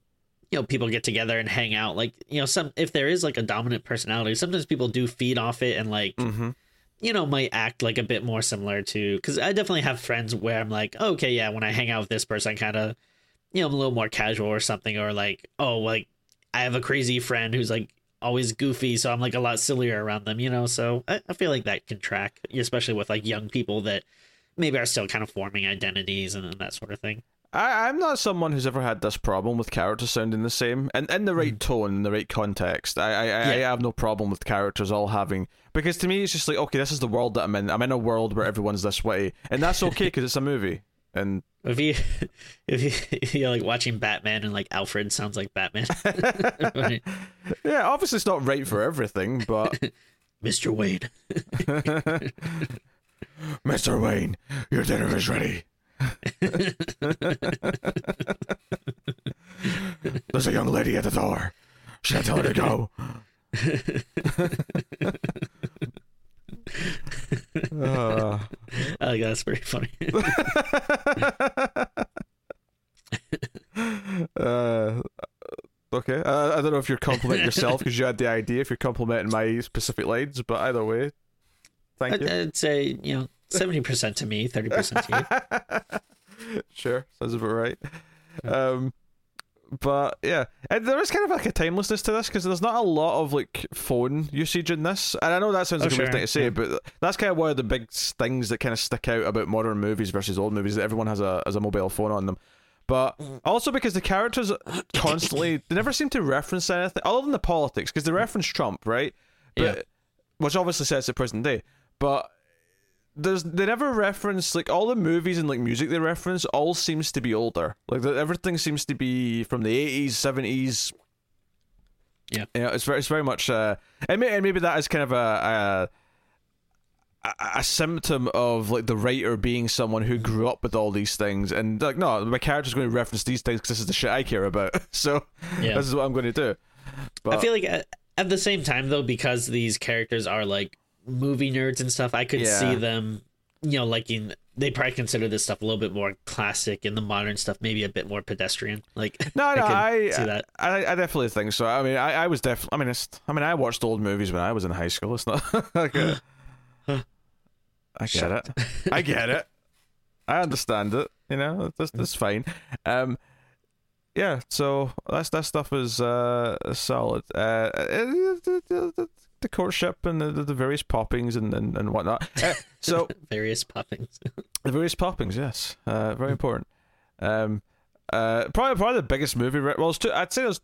you know people get together and hang out like you know some if there is like a dominant personality sometimes people do feed off it and like mm-hmm. you know might act like a bit more similar to because i definitely have friends where i'm like oh, okay yeah when i hang out with this person i kind of you know i'm a little more casual or something or like oh like i have a crazy friend who's like always goofy so i'm like a lot sillier around them you know so i, I feel like that can track especially with like young people that maybe are still kind of forming identities and, and that sort of thing I, I'm not someone who's ever had this problem with characters sounding the same, and in the right mm. tone, in the right context. I, I, I, I have no problem with characters all having because to me it's just like okay, this is the world that I'm in. I'm in a world where everyone's this way, and that's okay because it's a movie. And <laughs> If you if you if you're like watching Batman and like Alfred sounds like Batman, <laughs> yeah, obviously it's not right for everything, but <laughs> Mr. Wayne, Mr. Wayne, your dinner is ready. There's a young lady at the door. Should I tell her to go? Uh, I think that's pretty funny. <laughs> uh, okay. Uh, I don't know if you're complimenting yourself because you had the idea, if you're complimenting my specific lines, but either way, thank I'd, you. I'd say you know seventy percent to me, thirty percent to you. <laughs> sure, sounds about right. Um, but yeah, and there is kind of like a timelessness to this because there's not a lot of like phone usage in this, and I know that sounds Oh, like a weird sure, thing to say, yeah. but that's kind of one of the big things that kind of stick out about modern movies versus old movies. That everyone has a has a mobile phone on them. But also because the characters <coughs> constantly they never seem to reference anything other than the politics because they reference Trump, right? But Yeah. which obviously sets the present day. But there's they never reference like all the movies and like music they reference all seems to be older. Like the, everything seems to be from the eighties, seventies. Yeah. you know, it's very it's very much uh, and, may, and maybe that is kind of a. a a, a symptom of like the writer being someone who grew up with all these things and like no my character's going to reference these things because this is the shit I care about <laughs> so Yeah. this is what I'm going to do but I feel like at, at the same time though, because these characters are like movie nerds and stuff, I could Yeah. see them, you know, liking. They probably consider this stuff a little bit more classic, and the modern stuff maybe a bit more pedestrian. Like No, no, <laughs> I, see that. I, I definitely think so. I mean, I, I was definitely. I mean, it's, I mean, I watched old movies when I was in high school. It's not <laughs> like a, <gasps> I get Shut it. I get it. I understand it. You know, that's that's fine. Um, yeah. So that's that stuff is uh solid. Uh, the, the, the, the courtship and the, the various poppings and and, and whatnot. Uh, so <laughs> various poppings. <laughs> the various poppings, yes, uh, very important. Um, uh, probably probably the biggest movie. Re- well, two, I'd say there's.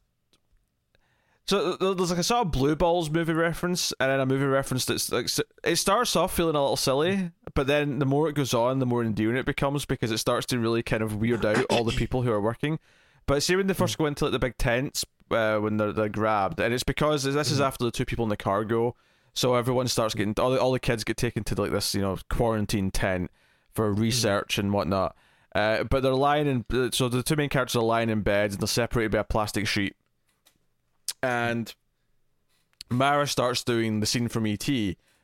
So there's like a sort of Blue Balls movie reference, and then a movie reference that's like it starts off feeling a little silly, but then the more it goes on, the more endearing it becomes because it starts to really kind of weird out all the people who are working. But see when they first go into like the big tents uh, when they're they're grabbed, and it's because this is after the two people in the car go, so everyone starts getting all the, all the kids get taken to like this you know quarantine tent for research and whatnot. Uh, but they're lying in so the two main characters are lying in beds and they're separated by a plastic sheet. And Mara starts doing the scene from ET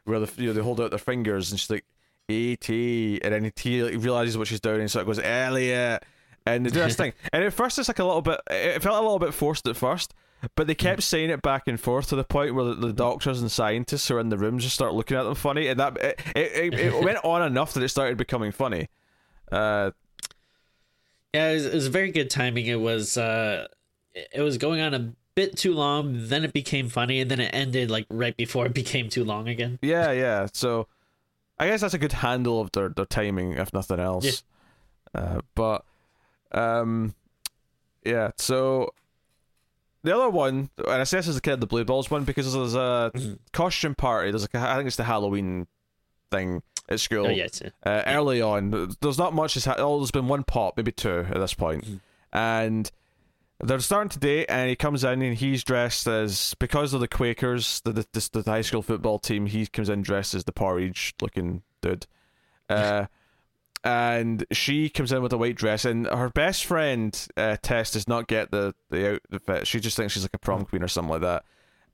where the, you know, they hold out their fingers and she's like ET, and then ET like, realizes what she's doing. And so it goes Elliot, and they do this <laughs> thing. And at first it's like a little bit, it felt a little bit forced at first. But they kept saying it back and forth to the point where the, doctors and scientists who are in the room just start looking at them funny, and that it, it, it, it <laughs> went on enough that it started becoming funny. Uh, Yeah, it was, it was very good timing. It was uh it was going on a bit too long, then it became funny, and then it ended like right before it became too long again. Yeah, yeah. So I guess that's a good handle of their, their timing, if nothing else. Uh, but um, yeah. So the other one, and I say this is the kid of the blue balls one because there's a costume party. There's like a, I think it's the Halloween thing at school. Oh yes, Uh, early on, there's not much. Has ha- oh, there's been one pop, maybe two at this point, and they're starting to date. And he comes in and he's dressed as because of the Quakers, the the, the, the high school football team. He comes in dressed as the porridge looking dude, uh, and she comes in with a white dress. And her best friend uh, Tess does not get the the outfit. She just thinks she's like a prom queen or something like that,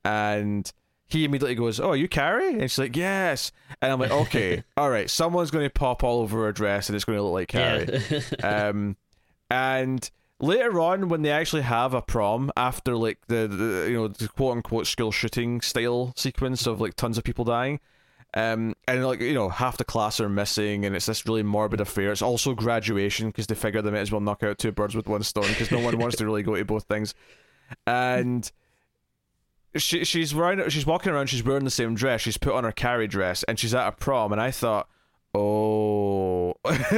and he immediately goes, "Oh, are you Carrie?" And she's like, "Yes." And I'm like, "Okay, <laughs> all right. Someone's going to pop all over her dress, and it's going to look like Carrie." yeah. um, and later on, when they actually have a prom after like the, the you know the quote unquote school shooting style sequence of like tons of people dying. Um, and like you know, half the class are missing, and it's this really morbid affair. It's also graduation because they figure they might as well knock out two birds with one stone because no one wants to really go to both things. And she she's wearing she's walking around she's wearing the same dress she's put on her Carrie dress and she's at a prom and i thought oh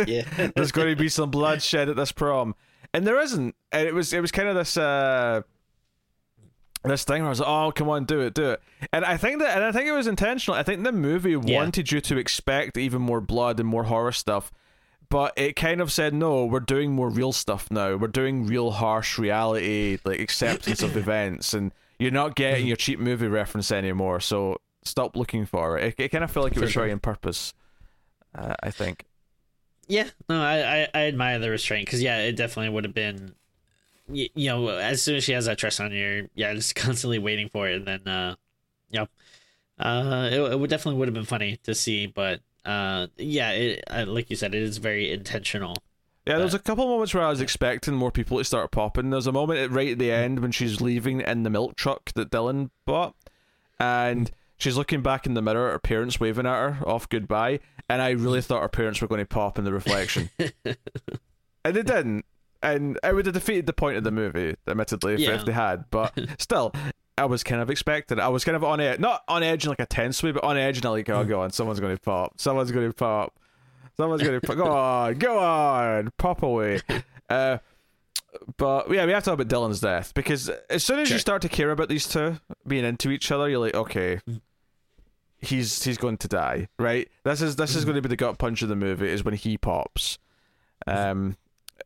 Yeah. <laughs> there's going to be some bloodshed at this prom, and there isn't. And it was it was kind of this uh this thing where I was like, oh come on, do it, do it. And I think that and I think it was intentional. I think the movie Yeah. wanted you to expect even more blood and more horror stuff. But it kind of said, no, we're doing more real stuff now. We're doing real harsh reality, like acceptance of <laughs> events, and you're not getting your cheap movie reference anymore. So stop looking for it. It, it kind of felt like it was on purpose. Uh, I think. Yeah, no, I I, I admire the restraint because yeah, it definitely would have been, you, you know, as soon as she has that dress on, you're yeah, just <laughs> constantly waiting for it, and then uh, yeah, uh, it, it would definitely would have been funny to see, but uh, yeah, it uh, like you said, it is very intentional. Yeah, there was a couple moments where I was expecting more people to start popping. There's a moment at right at the end when she's leaving in the milk truck that Dylan bought, and she's looking back in the mirror her parents waving at her off goodbye, and I really thought her parents were going to pop in the reflection, <laughs> and they didn't, and it would have defeated the point of the movie, admittedly, if, Yeah. if they had. But <laughs> still, I was kind of expecting. it. I was kind of on edge, not on edge in like a tense way, but on edge and I like, oh, go on, someone's going to pop, someone's going to pop. Someone's gonna pop. go on, go on, pop away. <laughs> Uh, but yeah, we have to talk about Dylan's death because as soon as you start to care about these two being into each other, you're like, okay, Mm. he's he's going to die, right? This is this is going to be the gut punch of the movie is when he pops. Um,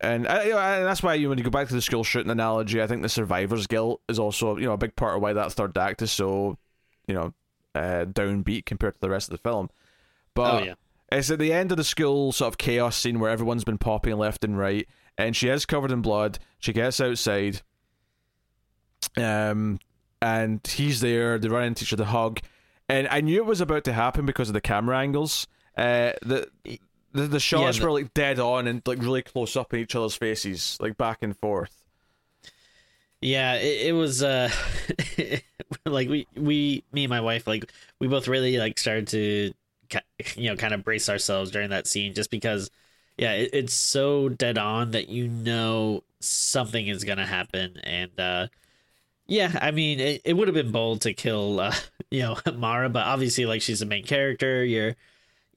and you know, and that's why you when you go back to the school shooting analogy, I think the survivor's guilt is also you know a big part of why that third act is so you know uh, downbeat compared to the rest of the film. But oh yeah, it's at the end of the school sort of chaos scene where everyone's been popping left and right, and she is covered in blood. She gets outside, um, and he's there. They run into each other, hug, and I knew it was about to happen because of the camera angles. Uh, the the, the shots the- were like dead on and like really close up in each other's faces, like back and forth. yeah. It, it was uh, <laughs> like we we me and my wife like we both really like started to you know kind of brace ourselves during that scene just because yeah it, it's so dead on that you know something is gonna happen and uh yeah i mean it, it would have been bold to kill uh <laughs> you know mara but obviously like she's the main character you're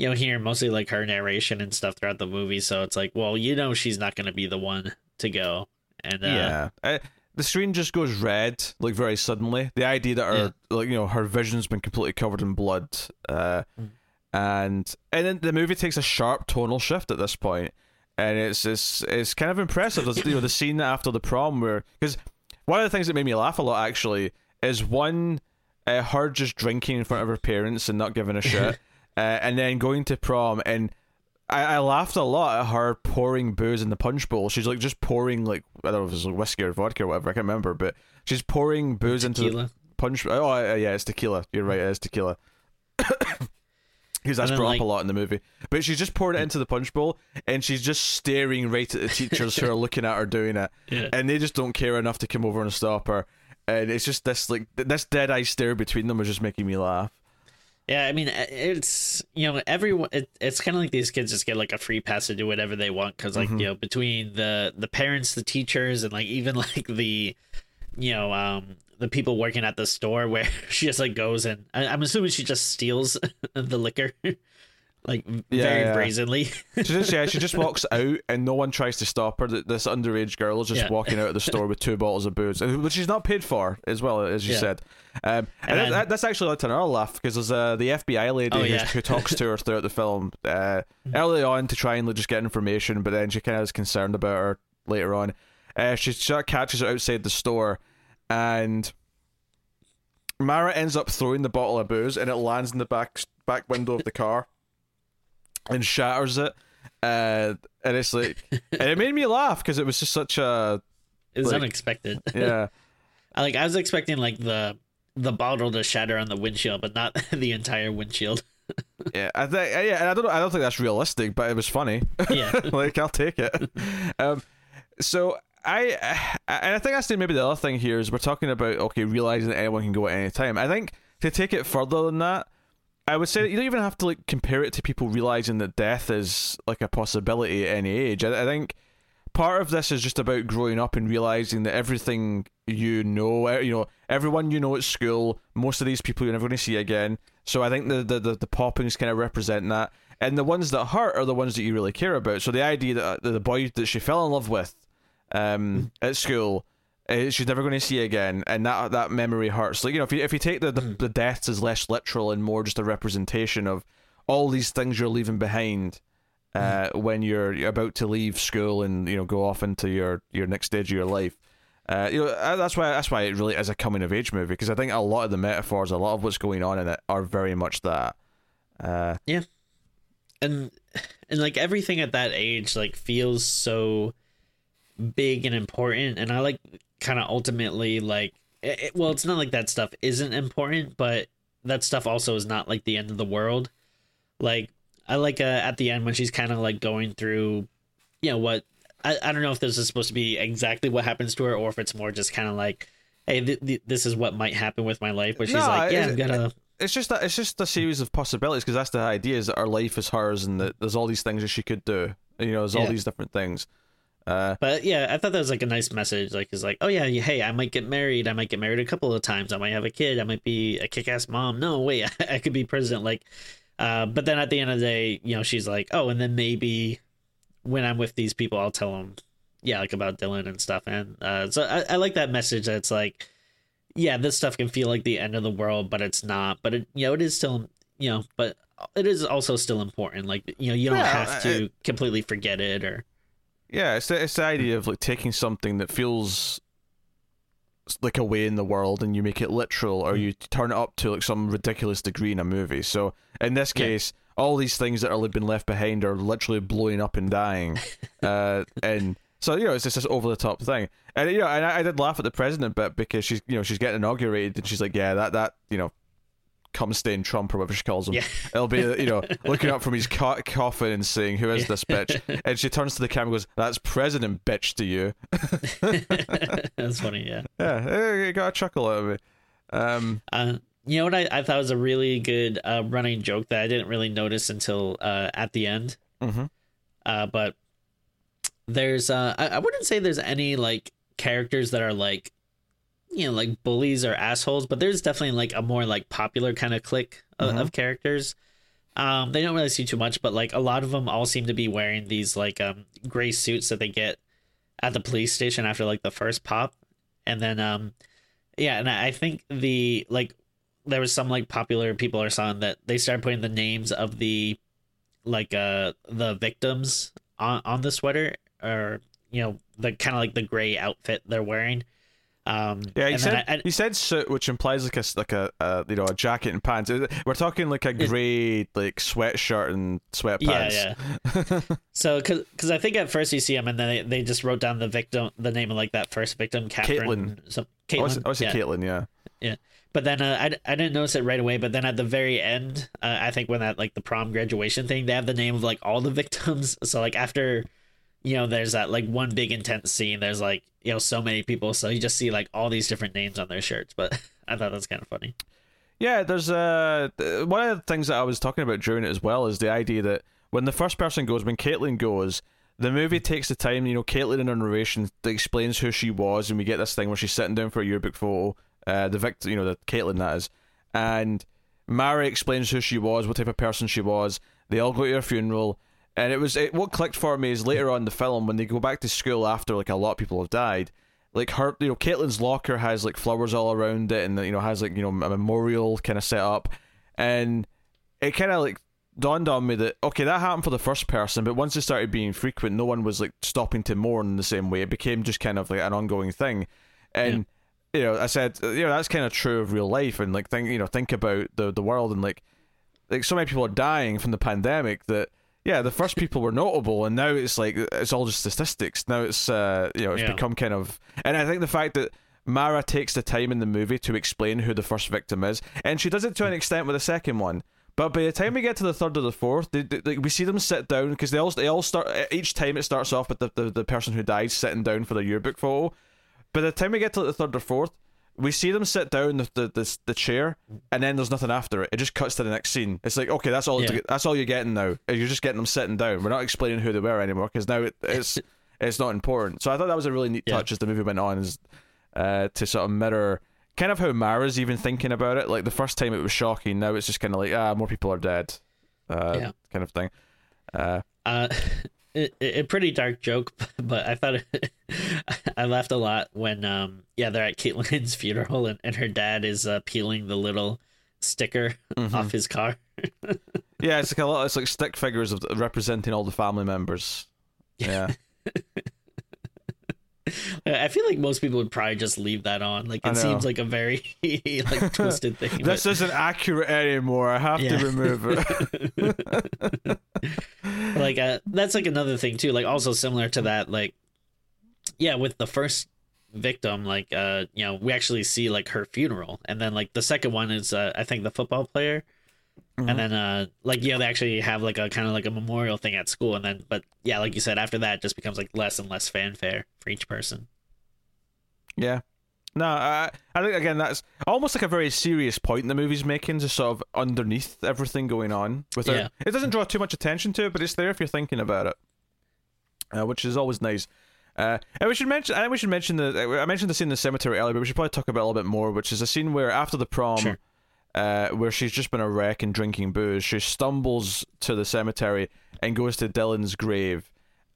you know hearing mostly like her narration and stuff throughout the movie so it's like well you know she's not gonna be the one to go and uh, yeah. Uh, the screen just goes red, like very suddenly. The idea that her, Yeah. like you know, her vision's been completely covered in blood, uh, Mm. and and then the movie takes a sharp tonal shift at this point, and it's it's it's kind of impressive. There's, you know, the scene after the prom where because one of the things that made me laugh a lot actually is one, uh, her just drinking in front of her parents and not giving a shit, <laughs> uh, and then going to prom and. I, I laughed a lot at her pouring booze in the punch bowl. She's like just pouring like I don't know if it's like whiskey or vodka or whatever. I can't remember, but she's pouring booze into the tequila punch. Oh uh, yeah, it's tequila. You're right, it is tequila. <coughs> Because that's brought like- up a lot in the movie. But she's just poured it into the punch bowl, and she's just staring right at the teachers who are <laughs> looking at her doing it, yeah and they just don't care enough to come over and stop her. And it's just this like this dead eye stare between them was just making me laugh. Yeah, I mean, uh, it's you know, everyone. It, it's kind of like these kids just get like a free pass to do whatever they want because, like, Mhm. you know, between the the parents, the teachers, and like even <laughs> like the, you know, um, the people working at the store where <laughs> she just like goes and I, I'm assuming she just steals <laughs> the liquor, like Yeah, very yeah. brazenly. She just yeah, she just walks <laughs> out, and no one tries to stop her. Th- This underage girl is just Yeah. walking out of the store with two <laughs> bottles of booze, which she's not paid for as well as you said. Um, and And then- that- that's actually led to another laugh because there's uh, the FBI lady Oh, who talks to her <laughs> throughout the film uh, early on to try and just get information, but then she kind of is concerned about her later on. Uh, she sort of catches her outside the store, and Mara ends up throwing the bottle of booze, and it lands in the back back window of the car, and shatters it. Uh, and it's like, and it made me laugh because it was just such a It's Like- unexpected. <laughs> <laughs> yeah. I like I was expecting like the the bottle to shatter on the windshield, but not <laughs> the entire windshield. Yeah, I think yeah, and I don't I don't think that's realistic, but it was funny. Yeah. like I'll take it. Um, so I <sighs> and I think that's the- maybe the other thing here is we're talking about okay realizing that anyone can go at any time. I think to take it further than that, I would say you don't even have to like compare it to people realizing that death is like a possibility at any age. I, I think part of this is just about growing up and realizing that everything you know, eh, you know, everyone you know at school, most of these people you're never going to see again. So I think the the the, the poppings kind of represent that. and the ones that hurt are the ones that you really care about. So the idea that the boy that she fell in love with um, at school uh, she's never going to see again, and that that memory hurts. Like you know, if you if you take the, the, the deaths as less literal and more just a representation of all these things you're leaving behind uh, when you're about to leave school and you know go off into your your next stage of your life. Uh, you know uh, that's why that's why it really is a coming of age movie because I think a lot of the metaphors, a lot of what's going on in it, are very much that. Uh, yeah, and and like everything at that age like feels so big and important, and I like kind of ultimately like it, well it's not like that stuff isn't important but that stuff also is not like the end of the world like i like uh, at the end when she's kind of like going through you know what I, I don't know if this is supposed to be exactly what happens to her or if it's more just kind of like hey th- th- this is what might happen with my life but she's no, like yeah i'm gonna it's just that it's just a series of possibilities because that's the idea is that our life is hers and that there's all these things that she could do you know there's yeah. all these different things uh, but yeah, I thought that was like a nice message. Like, it's like, oh yeah, hey, I might get married. I might get married a couple of times. I might have a kid. I might be a kick-ass mom. No, wait, <laughs> I could be president. Like, uh, but then at the end of the day, you know, she's like, oh, and then maybe when I'm with these people, I'll tell them, yeah, like about Dylan and stuff. And uh, so I, I like that message. That's like, yeah, this stuff can feel like the end of the world, but it's not. But it, you know, it is still, you know, but it is also still important. Like, you know, you don't yeah, have to I, completely forget it or yeah, it's the, it's the idea of like taking something that feels like a way in the world and you make it literal or you turn it up to like some ridiculous degree in a movie. So in this case, yeah. all these things that are been left behind are literally blowing up and dying. <laughs> uh, and so you know, it's just this over the top thing. And you know, and I, I did laugh at the president bit because she's you know she's getting inaugurated and she's like, yeah, that that you know cum stained Trump or whatever she calls him. Yeah. It'll be you know <laughs> looking up from his co- coffin and saying, "Who is this bitch?" <laughs> And she turns to the camera and goes, "That's President bitch to you." <laughs> That's funny, yeah. Yeah, it got a chuckle out of me. Um, uh, you know what I, I thought was a really good uh, running joke that I didn't really notice until uh, at the end. Mm-hmm. Uh, but there's uh, I, I wouldn't say there's any like characters that are like you know like bullies or assholes but there's definitely like a more like popular kind of clique of, mm-hmm. of, characters. Um they don't really see too much but like a lot of them all seem to be wearing these like um gray suits that they get at the police station after like the first pop. And then um yeah and i think the like there was some like popular people or something that they started putting the names of the like uh the victims on on the sweater or you know the kind of like the gray outfit they're wearing um, yeah, he said I, I, he said suit, which implies like a like a, a, you know a jacket and pants. We're talking like a grey like sweatshirt and sweatpants. Yeah, yeah. <laughs> so because I think at first you see him and then they, they just wrote down the victim, the name of like that first victim, Catherine. Caitlin. So, Caitlin. I was, yeah. Caitlin. Yeah. Yeah. But then uh, I, I didn't notice it right away. But then at the very end, uh, I think when that like the prom graduation thing, they have the name of like all the <laughs> victims. So like after you know, there's that like one big intense scene. There's like you know so many people, so you just see like all these different names on their shirts. But <laughs> I thought that's kind of funny. Yeah, there's uh one of the things that I was talking about during it as well is the idea that when the first person goes, when Caitlin goes, the movie takes the time. You know, Caitlin in her narration explains who she was, and we get this thing where she's sitting down for a yearbook photo. Uh, the victim, you know, the Caitlin that is, and Mary explains who she was, what type of person she was. They all go to her funeral and it was it, what clicked for me is later on the film when they go back to school after like a lot of people have died. Like her, you know, Caitlin's locker has like flowers all around it, and you know has like you know a memorial kind of set up, and it kind of like dawned on me that okay, that happened for the first person, but once it started being frequent, no one was like stopping to mourn in the same way. It became just kind of like an ongoing thing, and yeah. you know, I said, uh, you know, that's kind of true of real life, and like think, you know, think about the the world, and like, like so many people are dying from the pandemic that yeah, the first people were notable, and now it's like it's all just statistics. Now it's uh, you know it's yeah. become kind of, and I think the fact that Mara takes the time in the movie to explain who the first victim is, and she does it to an extent with the second one. But by the time we get to the third or the fourth, they, they, we see them sit down because they all they all start each time it starts off with the, the, the person who died sitting down for the yearbook photo. By the time we get to the third or fourth, we see them sit down the, the the, the chair, and then there's nothing after it. It just cuts to the next scene. It's like okay, that's all. Yeah. That's all you're getting now. You're just getting them sitting down. We're not explaining who they were anymore because now it, it's <laughs> it's not important. So I thought that was a really neat yeah. touch as the movie went on, is uh, to sort of mirror kind of how Mara's even thinking about it. Like the first time it was shocking, now it's just kind of like ah, more people are dead. uh, yeah. kind of thing. Uh, uh, <laughs> a pretty dark joke, <laughs> but I thought it, <laughs> I laughed a lot when um yeah they're at Caitlin's <laughs> funeral and, and her dad is uh, peeling the little sticker mm-hmm. off his car. yeah, it's like a lot. It's like stick figures of representing all the family members. Yeah. I feel like most people would probably just leave that on. Like it seems like a very like twisted thing. this but... isn't accurate anymore. I have yeah. to remove it. Like uh, that's like another thing too. Like also similar to that. Like yeah, with the first victim, like uh, you know, we actually see like her funeral, and then like the second one is uh, I think the football player Mm-hmm. And then uh like yeah, they actually have like a kind of like a memorial thing at school and then but yeah, like you said, after that just becomes like less and less fanfare for each person. Yeah. No, I, I think again that's almost like a very serious point the movie's making, just sort of underneath everything going on. With yeah. it, doesn't draw too much attention to it, but it's there if you're thinking about it, uh, which is always nice. Uh, and we should mention, I we should mention the. I mentioned the scene in the cemetery earlier, but we should probably talk about it a little bit more, which is a scene where after the prom, sure uh, where she's just been a wreck and drinking booze. She stumbles to the cemetery and goes to Dylan's grave.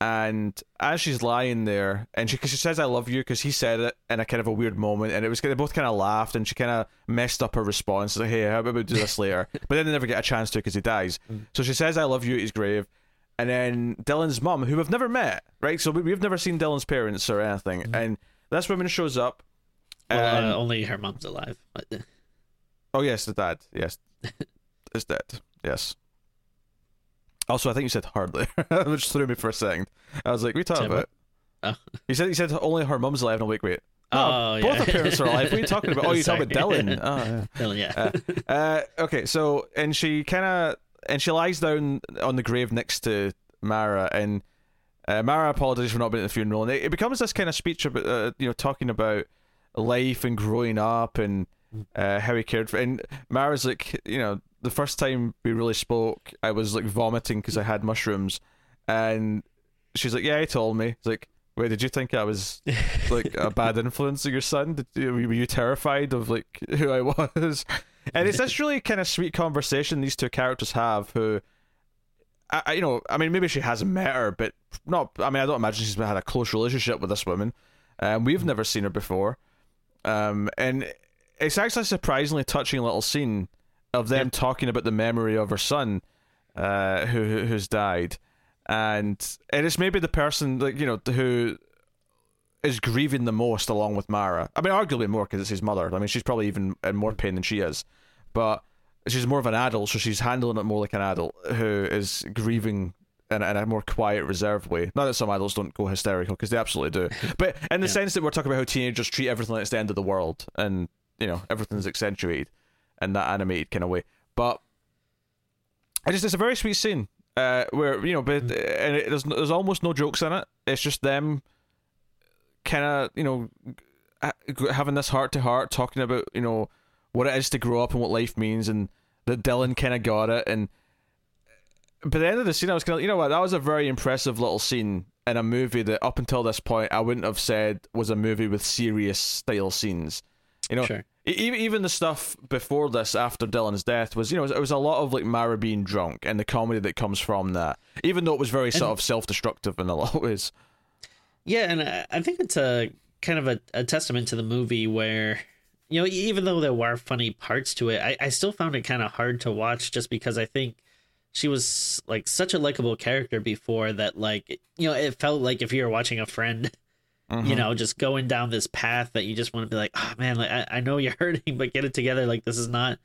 And as she's lying there, and she, cause she says, I love you, because he said it in a kind of a weird moment, and it was, they both kind of laughed, and she kind of messed up her response. Like, hey, how about we do this <laughs> later? but then they never get a chance to because he dies. Mm. So she says, I love you at his grave. And then Dylan's mum, who we've never met, right? So we, have never seen Dylan's parents or anything. Mm. And this woman shows up. Well, uh, only her mom's alive. Oh yes, the dad. Yes, <laughs> is dead. Yes. Also, I think you said hardly, <laughs> which threw me for a second. I was like, "We talking about?" Oh. He said he said only her mum's alive. No, wait, wait. Oh, both her parents are alive. What are you talking about? Oh, <laughs> you're talking about Dylan. Oh, yeah. <laughs> Dylan, yeah. uh, uh, okay, so and she kind of and she lies down on the grave next to Mara, and uh, Mara apologizes for not being at the funeral, and it, it becomes this kind of speech about uh, you know talking about life and growing up and uh, how he cared for. And Mara's like, you know, the first time we really spoke, I was like vomiting because I had mushrooms, and she's like, yeah, he told me. It's like, wait, did you think I was <laughs> like a bad influence on your son? Did, were you terrified of like <laughs> who I was? And it's this <laughs> really kind of sweet conversation these two characters have, who. I, you know, I mean, maybe she hasn't met her, but not. I mean, I don't imagine she's had a close relationship with this woman. Um, we've never seen her before, um, and it's actually a surprisingly touching little scene of them talking about the memory of her son, uh, who who's died, and and it's maybe the person like you know who is grieving the most along with Mara. I mean, arguably more because it's his mother. I mean, she's probably even in more pain than she is, but she's more of an adult, so she's handling it more like an adult who is grieving in a, in a more quiet, reserved way. Not that some adults don't go hysterical because they absolutely do, <laughs> but in the yeah. sense that we're talking about how teenagers treat everything like it's the end of the world, and you know everything's accentuated in that animated kind of way. But it just it's a very sweet scene uh, where you know, but mm. and it, there's there's almost no jokes in it. It's just them kind of you know having this heart to heart talking about you know what it is to grow up and what life means, and that Dylan kind of got it. And by the end of the scene, I was kind of you know what that was a very impressive little scene in a movie that up until this point I wouldn't have said was a movie with serious style scenes. You know, sure. Even even the stuff before this, after Dylan's death, was you know it was a lot of like Mara being drunk and the comedy that comes from that. Even though it was very sort and, of self destructive in a <laughs> lot of ways. Yeah, and I think it's a kind of a, a testament to the movie where you know even though there were funny parts to it, I, I still found it kind of hard to watch just because I think she was like such a likable character before that like you know it felt like if you were watching a friend Mm-hmm. You know, just going down this path that you just want to be like, oh man, like I, I know you're <laughs> hurting, but get it together. Like this is not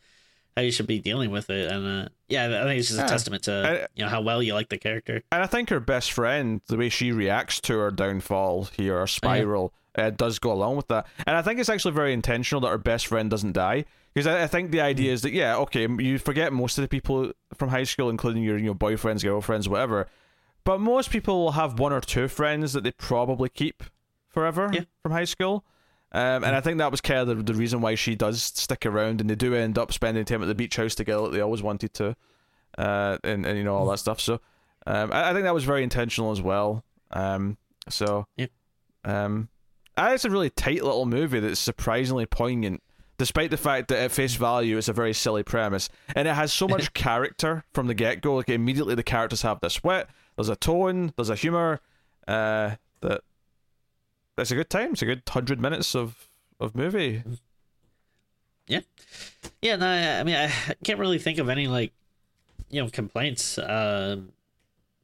how you should be dealing with it. And uh, yeah, I think it's just a testament to I, you know how well you like the character. And I think her best friend, the way she reacts to her downfall here, spiral, oh, yeah. uh, does go along with that. And I think it's actually very intentional that her best friend doesn't die. Because I, I, think the idea mm. is that yeah, okay, you forget most of the people from high school, including your you know boyfriends, girlfriends, whatever. But most people will have one or two friends that they probably keep forever yeah. from high school. Um, and I think that was kind of the, the reason why she does stick around, and they do end up spending time at the beach house together like they always wanted to, uh, and, and you know all that stuff. So, um, I, I think that was very intentional as well. Um, so, yeah. um, it's a really tight little movie that's surprisingly poignant, despite the fact that at face value it's a very silly premise, and it has so much <laughs> character from the get go. Like immediately the characters have this wit. There's a tone. There's a humor. Uh, that it's a good time. It's a good hundred minutes of of movie. Yeah, yeah. No, I mean, I can't really think of any like you know complaints. Um,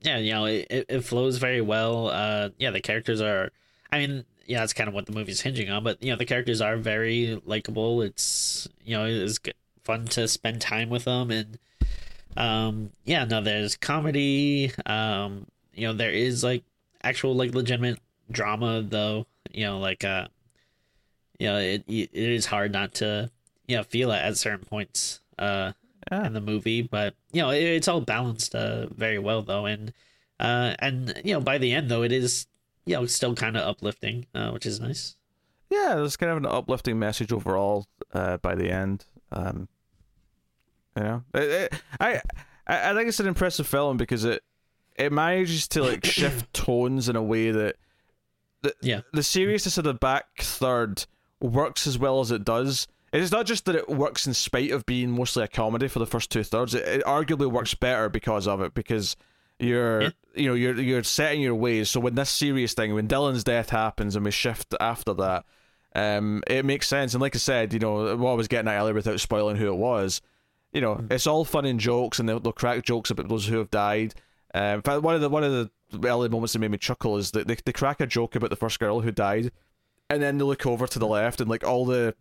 yeah, you know, it, it flows very well. Uh, yeah, the characters are. I mean, yeah, that's kind of what the movie's hinging on. But you know, the characters are very likable. It's you know, it's fun to spend time with them, and um, yeah, no, there's comedy. Um, you know, there is like actual like legitimate drama though. You know, like uh, you know, it it is hard not to you know feel it at certain points. Uh, yeah. in the movie, but you know, it, it's all balanced uh very well though, and uh, and you know, by the end though, it is you know still kind of uplifting, uh, which is nice. Yeah, there's kind of an uplifting message overall uh, by the end. Um, you know, it, it, I I think it's an impressive film because it it manages to like shift <coughs> tones in a way that the yeah the seriousness of the back third works as well as it does. It is not just that it works in spite of being mostly a comedy for the first two thirds. It, it arguably works better because of it because you're yeah. you know you're you're setting your ways. So when this serious thing, when Dylan's death happens and we shift after that, um, it makes sense. And like I said, you know what I was getting at earlier without spoiling who it was. You know, mm. it's all fun and jokes, and they'll, they'll crack jokes about those who have died. Um, in fact, one of the one of the early moments that made me chuckle is that they, they crack a joke about the first girl who died, and then they look over to the left and like all the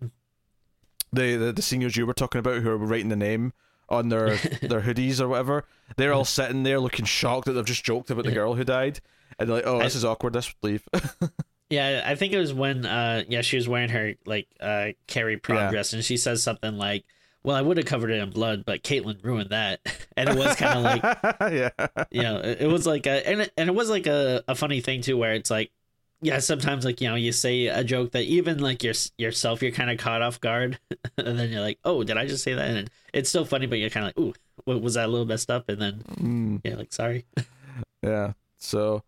the the, the seniors you were talking about who are writing the name on their <laughs> their hoodies or whatever, they're all sitting there looking shocked that they've just joked about the girl who died, and they're like, "Oh, this I, is awkward. Let's leave." <laughs> yeah, I think it was when, uh, yeah, she was wearing her like uh Carrie prom yeah. and she says something like, "Well, I would have covered it in blood, but Caitlin ruined that," <laughs> and it was kind of like, <laughs> yeah, you know, it, it was like a, and it, and it was like a a funny thing too, where it's like yeah sometimes like you know you say a joke that even like your, yourself you're kind of caught off guard <laughs> and then you're like oh did i just say that? And it's still funny but you're kind of like ooh what was that a little messed up? And then mm. yeah like sorry. Yeah. So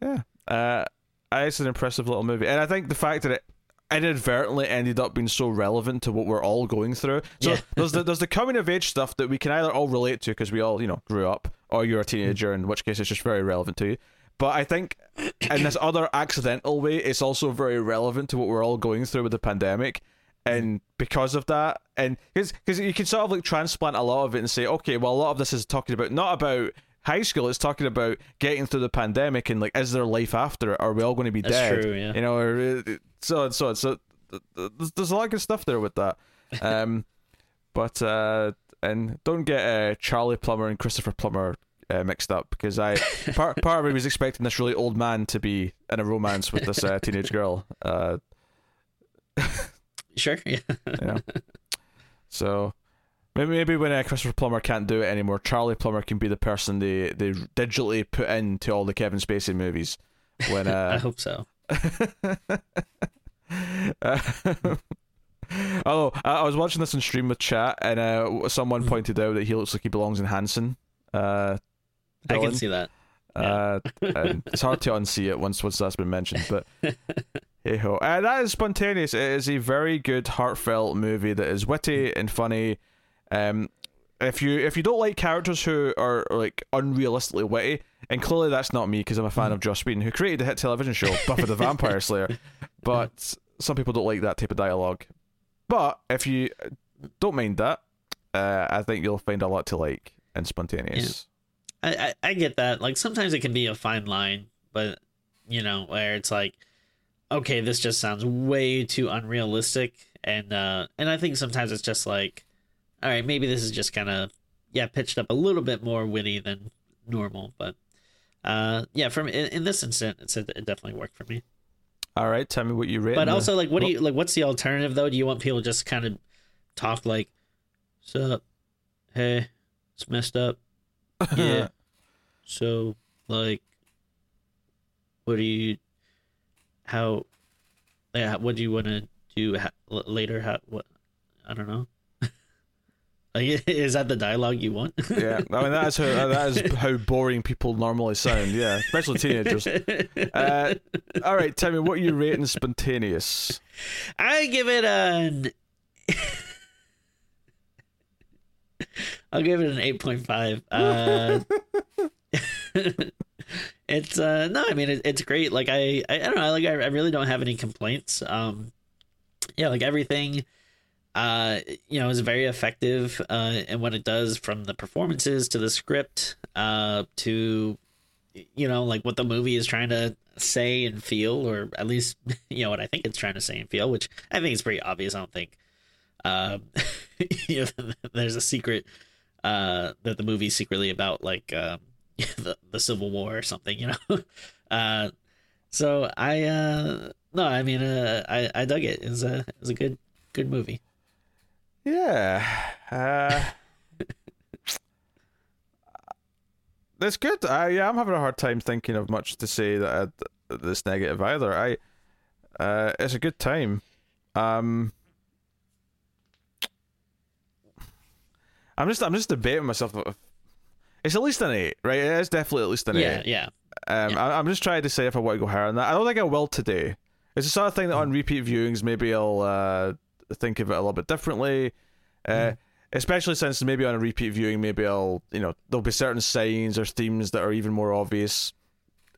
yeah. Uh it's an impressive little movie. And i think the fact that it inadvertently ended up being so relevant to what we're all going through so yeah. there's the there's the coming of age stuff that we can either all relate to because we all you know grew up or you're a teenager in which case it's just very relevant to you but I think in this other accidental way, it's also very relevant to what we're all going through with the pandemic. And because of that, and because you can sort of like transplant a lot of it and say, okay, well, a lot of this is talking about not about high school, it's talking about getting through the pandemic and like, is there life after it? Are we all going to be That's dead? True, yeah. You know, or, so so so. There's a lot of good stuff there with that. <laughs> Um, but uh, and don't get uh, Charlie Plummer and Christopher Plummer uh, mixed up because I part part of me was expecting this really old man to be in a romance with this uh, <laughs> teenage girl. Uh, sure. Yeah. <laughs> yeah. So maybe maybe when uh, Christopher Plummer can't do it anymore, Charlie Plummer can be the person they they digitally put into all the Kevin Spacey movies. When <laughs> uh, I hope so. <laughs> oh, I was watching this on stream with chat, and uh, someone mm-hmm. pointed out that he looks like he belongs in Hanson. Uh, I can see that. Uh, it's hard to unsee it once once that's been mentioned, but <laughs> hey ho. Uh, that is spontaneous. It is a very good, heartfelt movie that is witty and funny. Um, if you if you don't like characters who are like unrealistically witty, and clearly that's not me because I'm a fan of Joss Whedon, who created the hit television show Buffy the <laughs> Vampire Slayer. But some people don't like that type of dialogue. But if you don't mind that, uh, I think you'll find a lot to like and spontaneous. I, I, I get that. Like sometimes it can be a fine line, but you know, where it's like, okay, this just sounds way too unrealistic, and uh, and I think sometimes it's just like, all right, maybe this is just kind of yeah pitched up a little bit more witty than normal, but uh, yeah, from in, in this instance, it's, it definitely worked for me. All right, tell me what you read. But also, like, what do you like? What's the alternative though? Do you want people just kind of talk like, "Sup, hey, it's messed up," yeah. <laughs> so, like, what do you, how, yeah, what do you want to do ha- later? How, what, I don't know. Like, <laughs> is that the dialogue you want? yeah, I mean that is how that is <laughs> how boring people normally sound. Yeah, especially teenagers. <laughs> Uh, all right, tell me what you rating spontaneous. I give it an I'll give it an eight point five. Uh, it's uh no, I mean it, it's great. Like I, I, I don't know. Like I, I really don't have any complaints. Um, yeah, like everything. Uh, you know, is very effective. Uh, and what it does from the performances to the script, uh, to you know, like what the movie is trying to say and feel, or at least <laughs> you know what I think it's trying to say and feel, which I think is pretty obvious. I don't think um, <laughs> you know, <laughs> there's a secret uh, that the movie's secretly about, like um, the the Civil War or something, you know. uh, so I uh, no, I mean, uh, I I dug it. It was a it was a good good movie. Yeah. Uh, <laughs> that's good. I, yeah, I'm having a hard time thinking of much to say that I, that's negative either. I, uh, it's a good time. Um, I'm just, I'm just debating myself. It's at least an eight, right? It is definitely at least an Yeah, eight. yeah. Um, Yeah. I, I'm just trying to say if I want to go higher than that. I don't think I will today. It's the sort of thing that on repeat viewings, maybe I'll uh, think of it a little bit differently. Uh, Especially since maybe on a repeat viewing, maybe I'll, you know, there'll be certain signs or themes that are even more obvious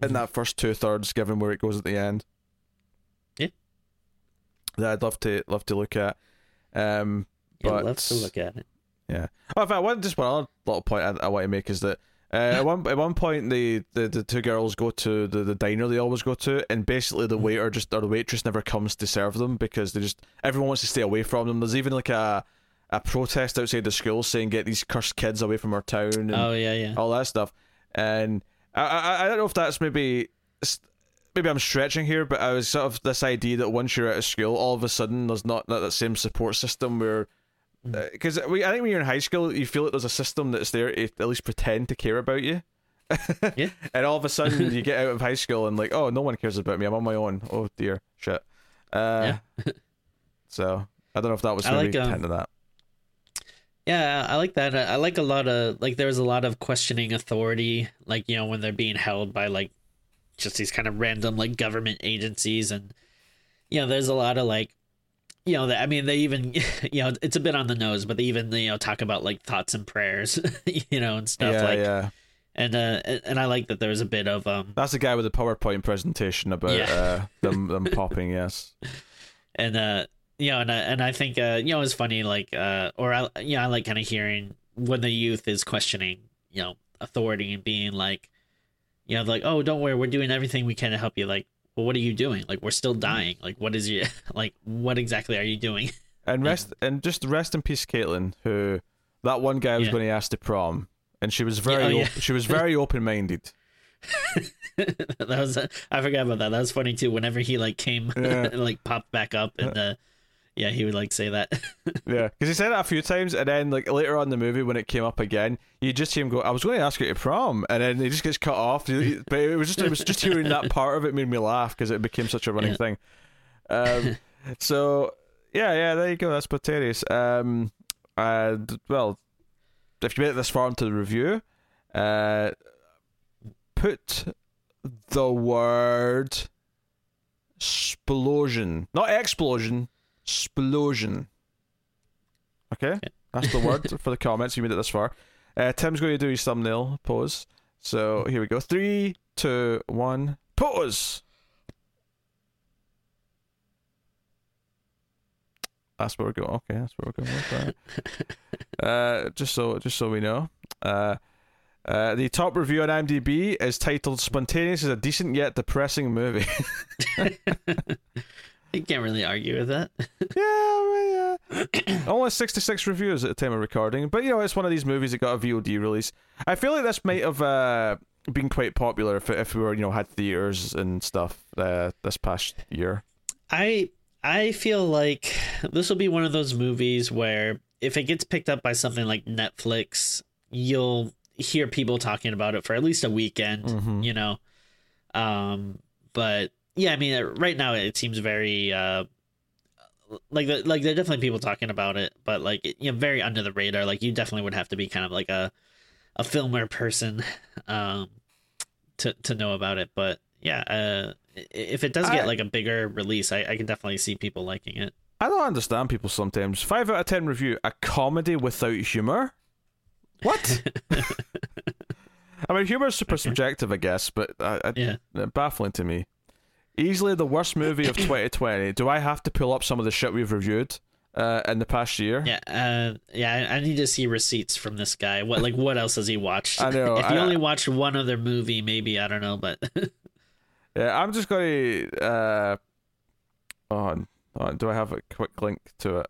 in that first two thirds, given where it goes at the end. Yeah. That I'd love to love to look at. Um, Yeah, but let's look at it. yeah. Oh, in fact, one just one other little point I, I want to make is that uh, at one at one point the, the, the two girls go to the, the diner they always go to, and basically the waiter just or the waitress never comes to serve them because they just everyone wants to stay away from them. There's even like a a protest outside the school saying get these cursed kids away from our town and Oh yeah, yeah. all that stuff. And I, I I don't know if that's maybe maybe I'm stretching here, but I was sort of this idea that once you're out of school, all of a sudden there's not, not that same support system where because we I think when you're in high school, you feel like there's a system that's there to at least pretend to care about you. <laughs> Yeah. and all of a sudden <laughs> you get out of high school and like, oh, no one cares about me. I'm on my own. Oh dear, shit. Uh, <laughs> so I don't know if that was maybe like, um, of that. Yeah, I like that. I like a lot of like there's a lot of questioning authority, like you know when they're being held by like just these kind of random like government agencies, and you know there's a lot of like you know that I mean they even <laughs> you know it's a bit on the nose, but they even you know talk about like thoughts and prayers, <laughs> you know and stuff Yeah, like yeah. and uh and and I like that there was a bit of um That's the guy with the PowerPoint presentation about Yeah. uh, <laughs> them them popping. Yes. and uh you know and I, and I think uh you know it's funny like uh or I you know I like kind of hearing when the youth is questioning you know authority and being like you know like oh don't worry we're doing everything we can to help you like well what are you doing like we're still dying like what is you <laughs> like what exactly are you doing <laughs> And rest and just rest in peace, Caitlin, who that one guy was Yeah. going to ask to prom, and she was very oh, yeah. op- she was very <laughs> open minded. that was I forgot about that that was funny too whenever he like came Yeah. and like popped back up and uh yeah he would like say that <laughs> Yeah, because he said it a few times, and then like later on in the movie when it came up again, you just see him go, "I was going to ask you to prom," and then he just gets cut off. But it was just it was just hearing that <laughs> part of it made me laugh because it became such a running Yeah. thing. Um, <laughs> so yeah, yeah, there you go. That's Poterius. Um, and well, if you made it this far into the review, uh, put the word explosion, not explosion, explosion. Okay, that's the word <laughs> for the comments. You made it this far. Uh, Tim's going to do his thumbnail pose. So here we go. Three, two, one, pose. That's where we're going. Okay, that's where we're going with that. <laughs> uh, just so, just so we know. Uh, uh, the top review on IMDb is titled "Spontaneous is a decent yet depressing movie." <laughs> you can't really argue with that <laughs> yeah, well, yeah. Only 66 reviews at the time of recording, but you know, it's one of these movies that got a VOD release. I feel like this might have uh, been quite popular if if we were, you know, had theaters and stuff uh, this past year. I I feel like this will be one of those movies where if it gets picked up by something like Netflix, you'll hear people talking about it for at least a weekend, Mhm. you know. Um but yeah, I mean right now it seems very uh like the, like there are definitely people talking about it, but like it- you know very under the radar. Like you definitely would have to be kind of like a a filmer person um to to know about it, but yeah, uh if it does get I- like a bigger release, I, I can definitely see people liking it. I don't understand people sometimes. Five out of ten review a comedy without humor. What? <laughs> I mean, humor is super subjective, I guess, but uh, uh, Yeah. baffling to me. Easily the worst movie of <coughs> 2020. Do I have to pull up some of the shit we've reviewed uh, in the past year? Yeah, uh, yeah. I I need to see receipts from this guy. What like what else has he watched? <laughs> I know, if he I- only watched one other movie, maybe I don't know, but <laughs> Yeah, I'm just going to. Uh, on, on, do I have a quick link to it?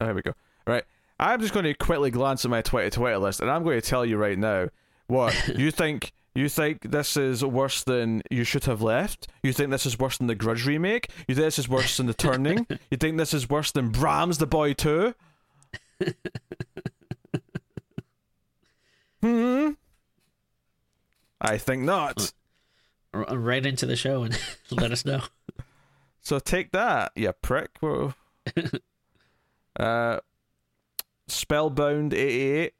Oh, There we go. Right, I'm just going to quickly glance at my 2020 list, and I'm going to tell you right now what <laughs> you think. You think this is worse than You Should Have Left? You think this is worse than the Grudge remake? You think this is worse than The Turning? <laughs> you think this is worse than Brahms The Boy 2? <laughs> hmm? I think not. r- right into the show and <laughs> let us know. So take that, you prick. Whoa. uh, Spellbound 88.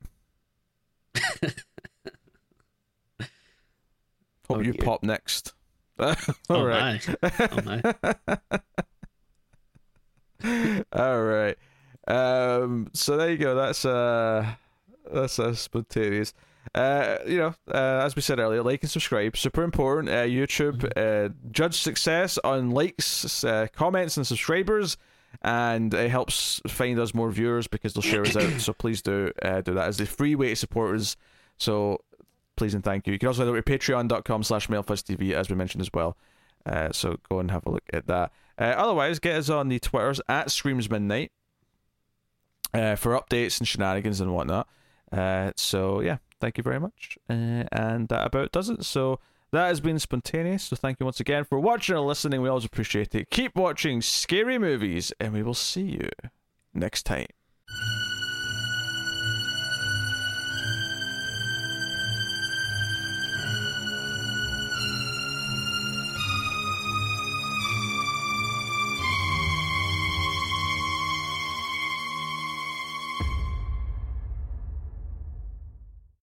Hope Oh, you dear. pop next. <laughs> All oh right. my! Oh my! All right. Um, so there you go. That's uh, that's uh, spontaneous. Uh, you know, uh, as we said earlier, like and subscribe, super important. Uh, YouTube, uh, judge success on likes, uh, comments, and subscribers, and it helps find us more viewers because they'll share us out. <coughs> So please do uh, do that as the free way to support us. So please and thank you. You can also head over to patreon.com slash mailfuzztv as we mentioned as well. Uh, so go and have a look at that. Uh, otherwise, get us on the Twitters at Screams Midnight uh, for updates and shenanigans and whatnot. Uh, so yeah, thank you very much. Uh, and that about does it. So that has been spontaneous. So thank you once again for watching and listening. We always appreciate it. Keep watching scary movies, and we will see you next time.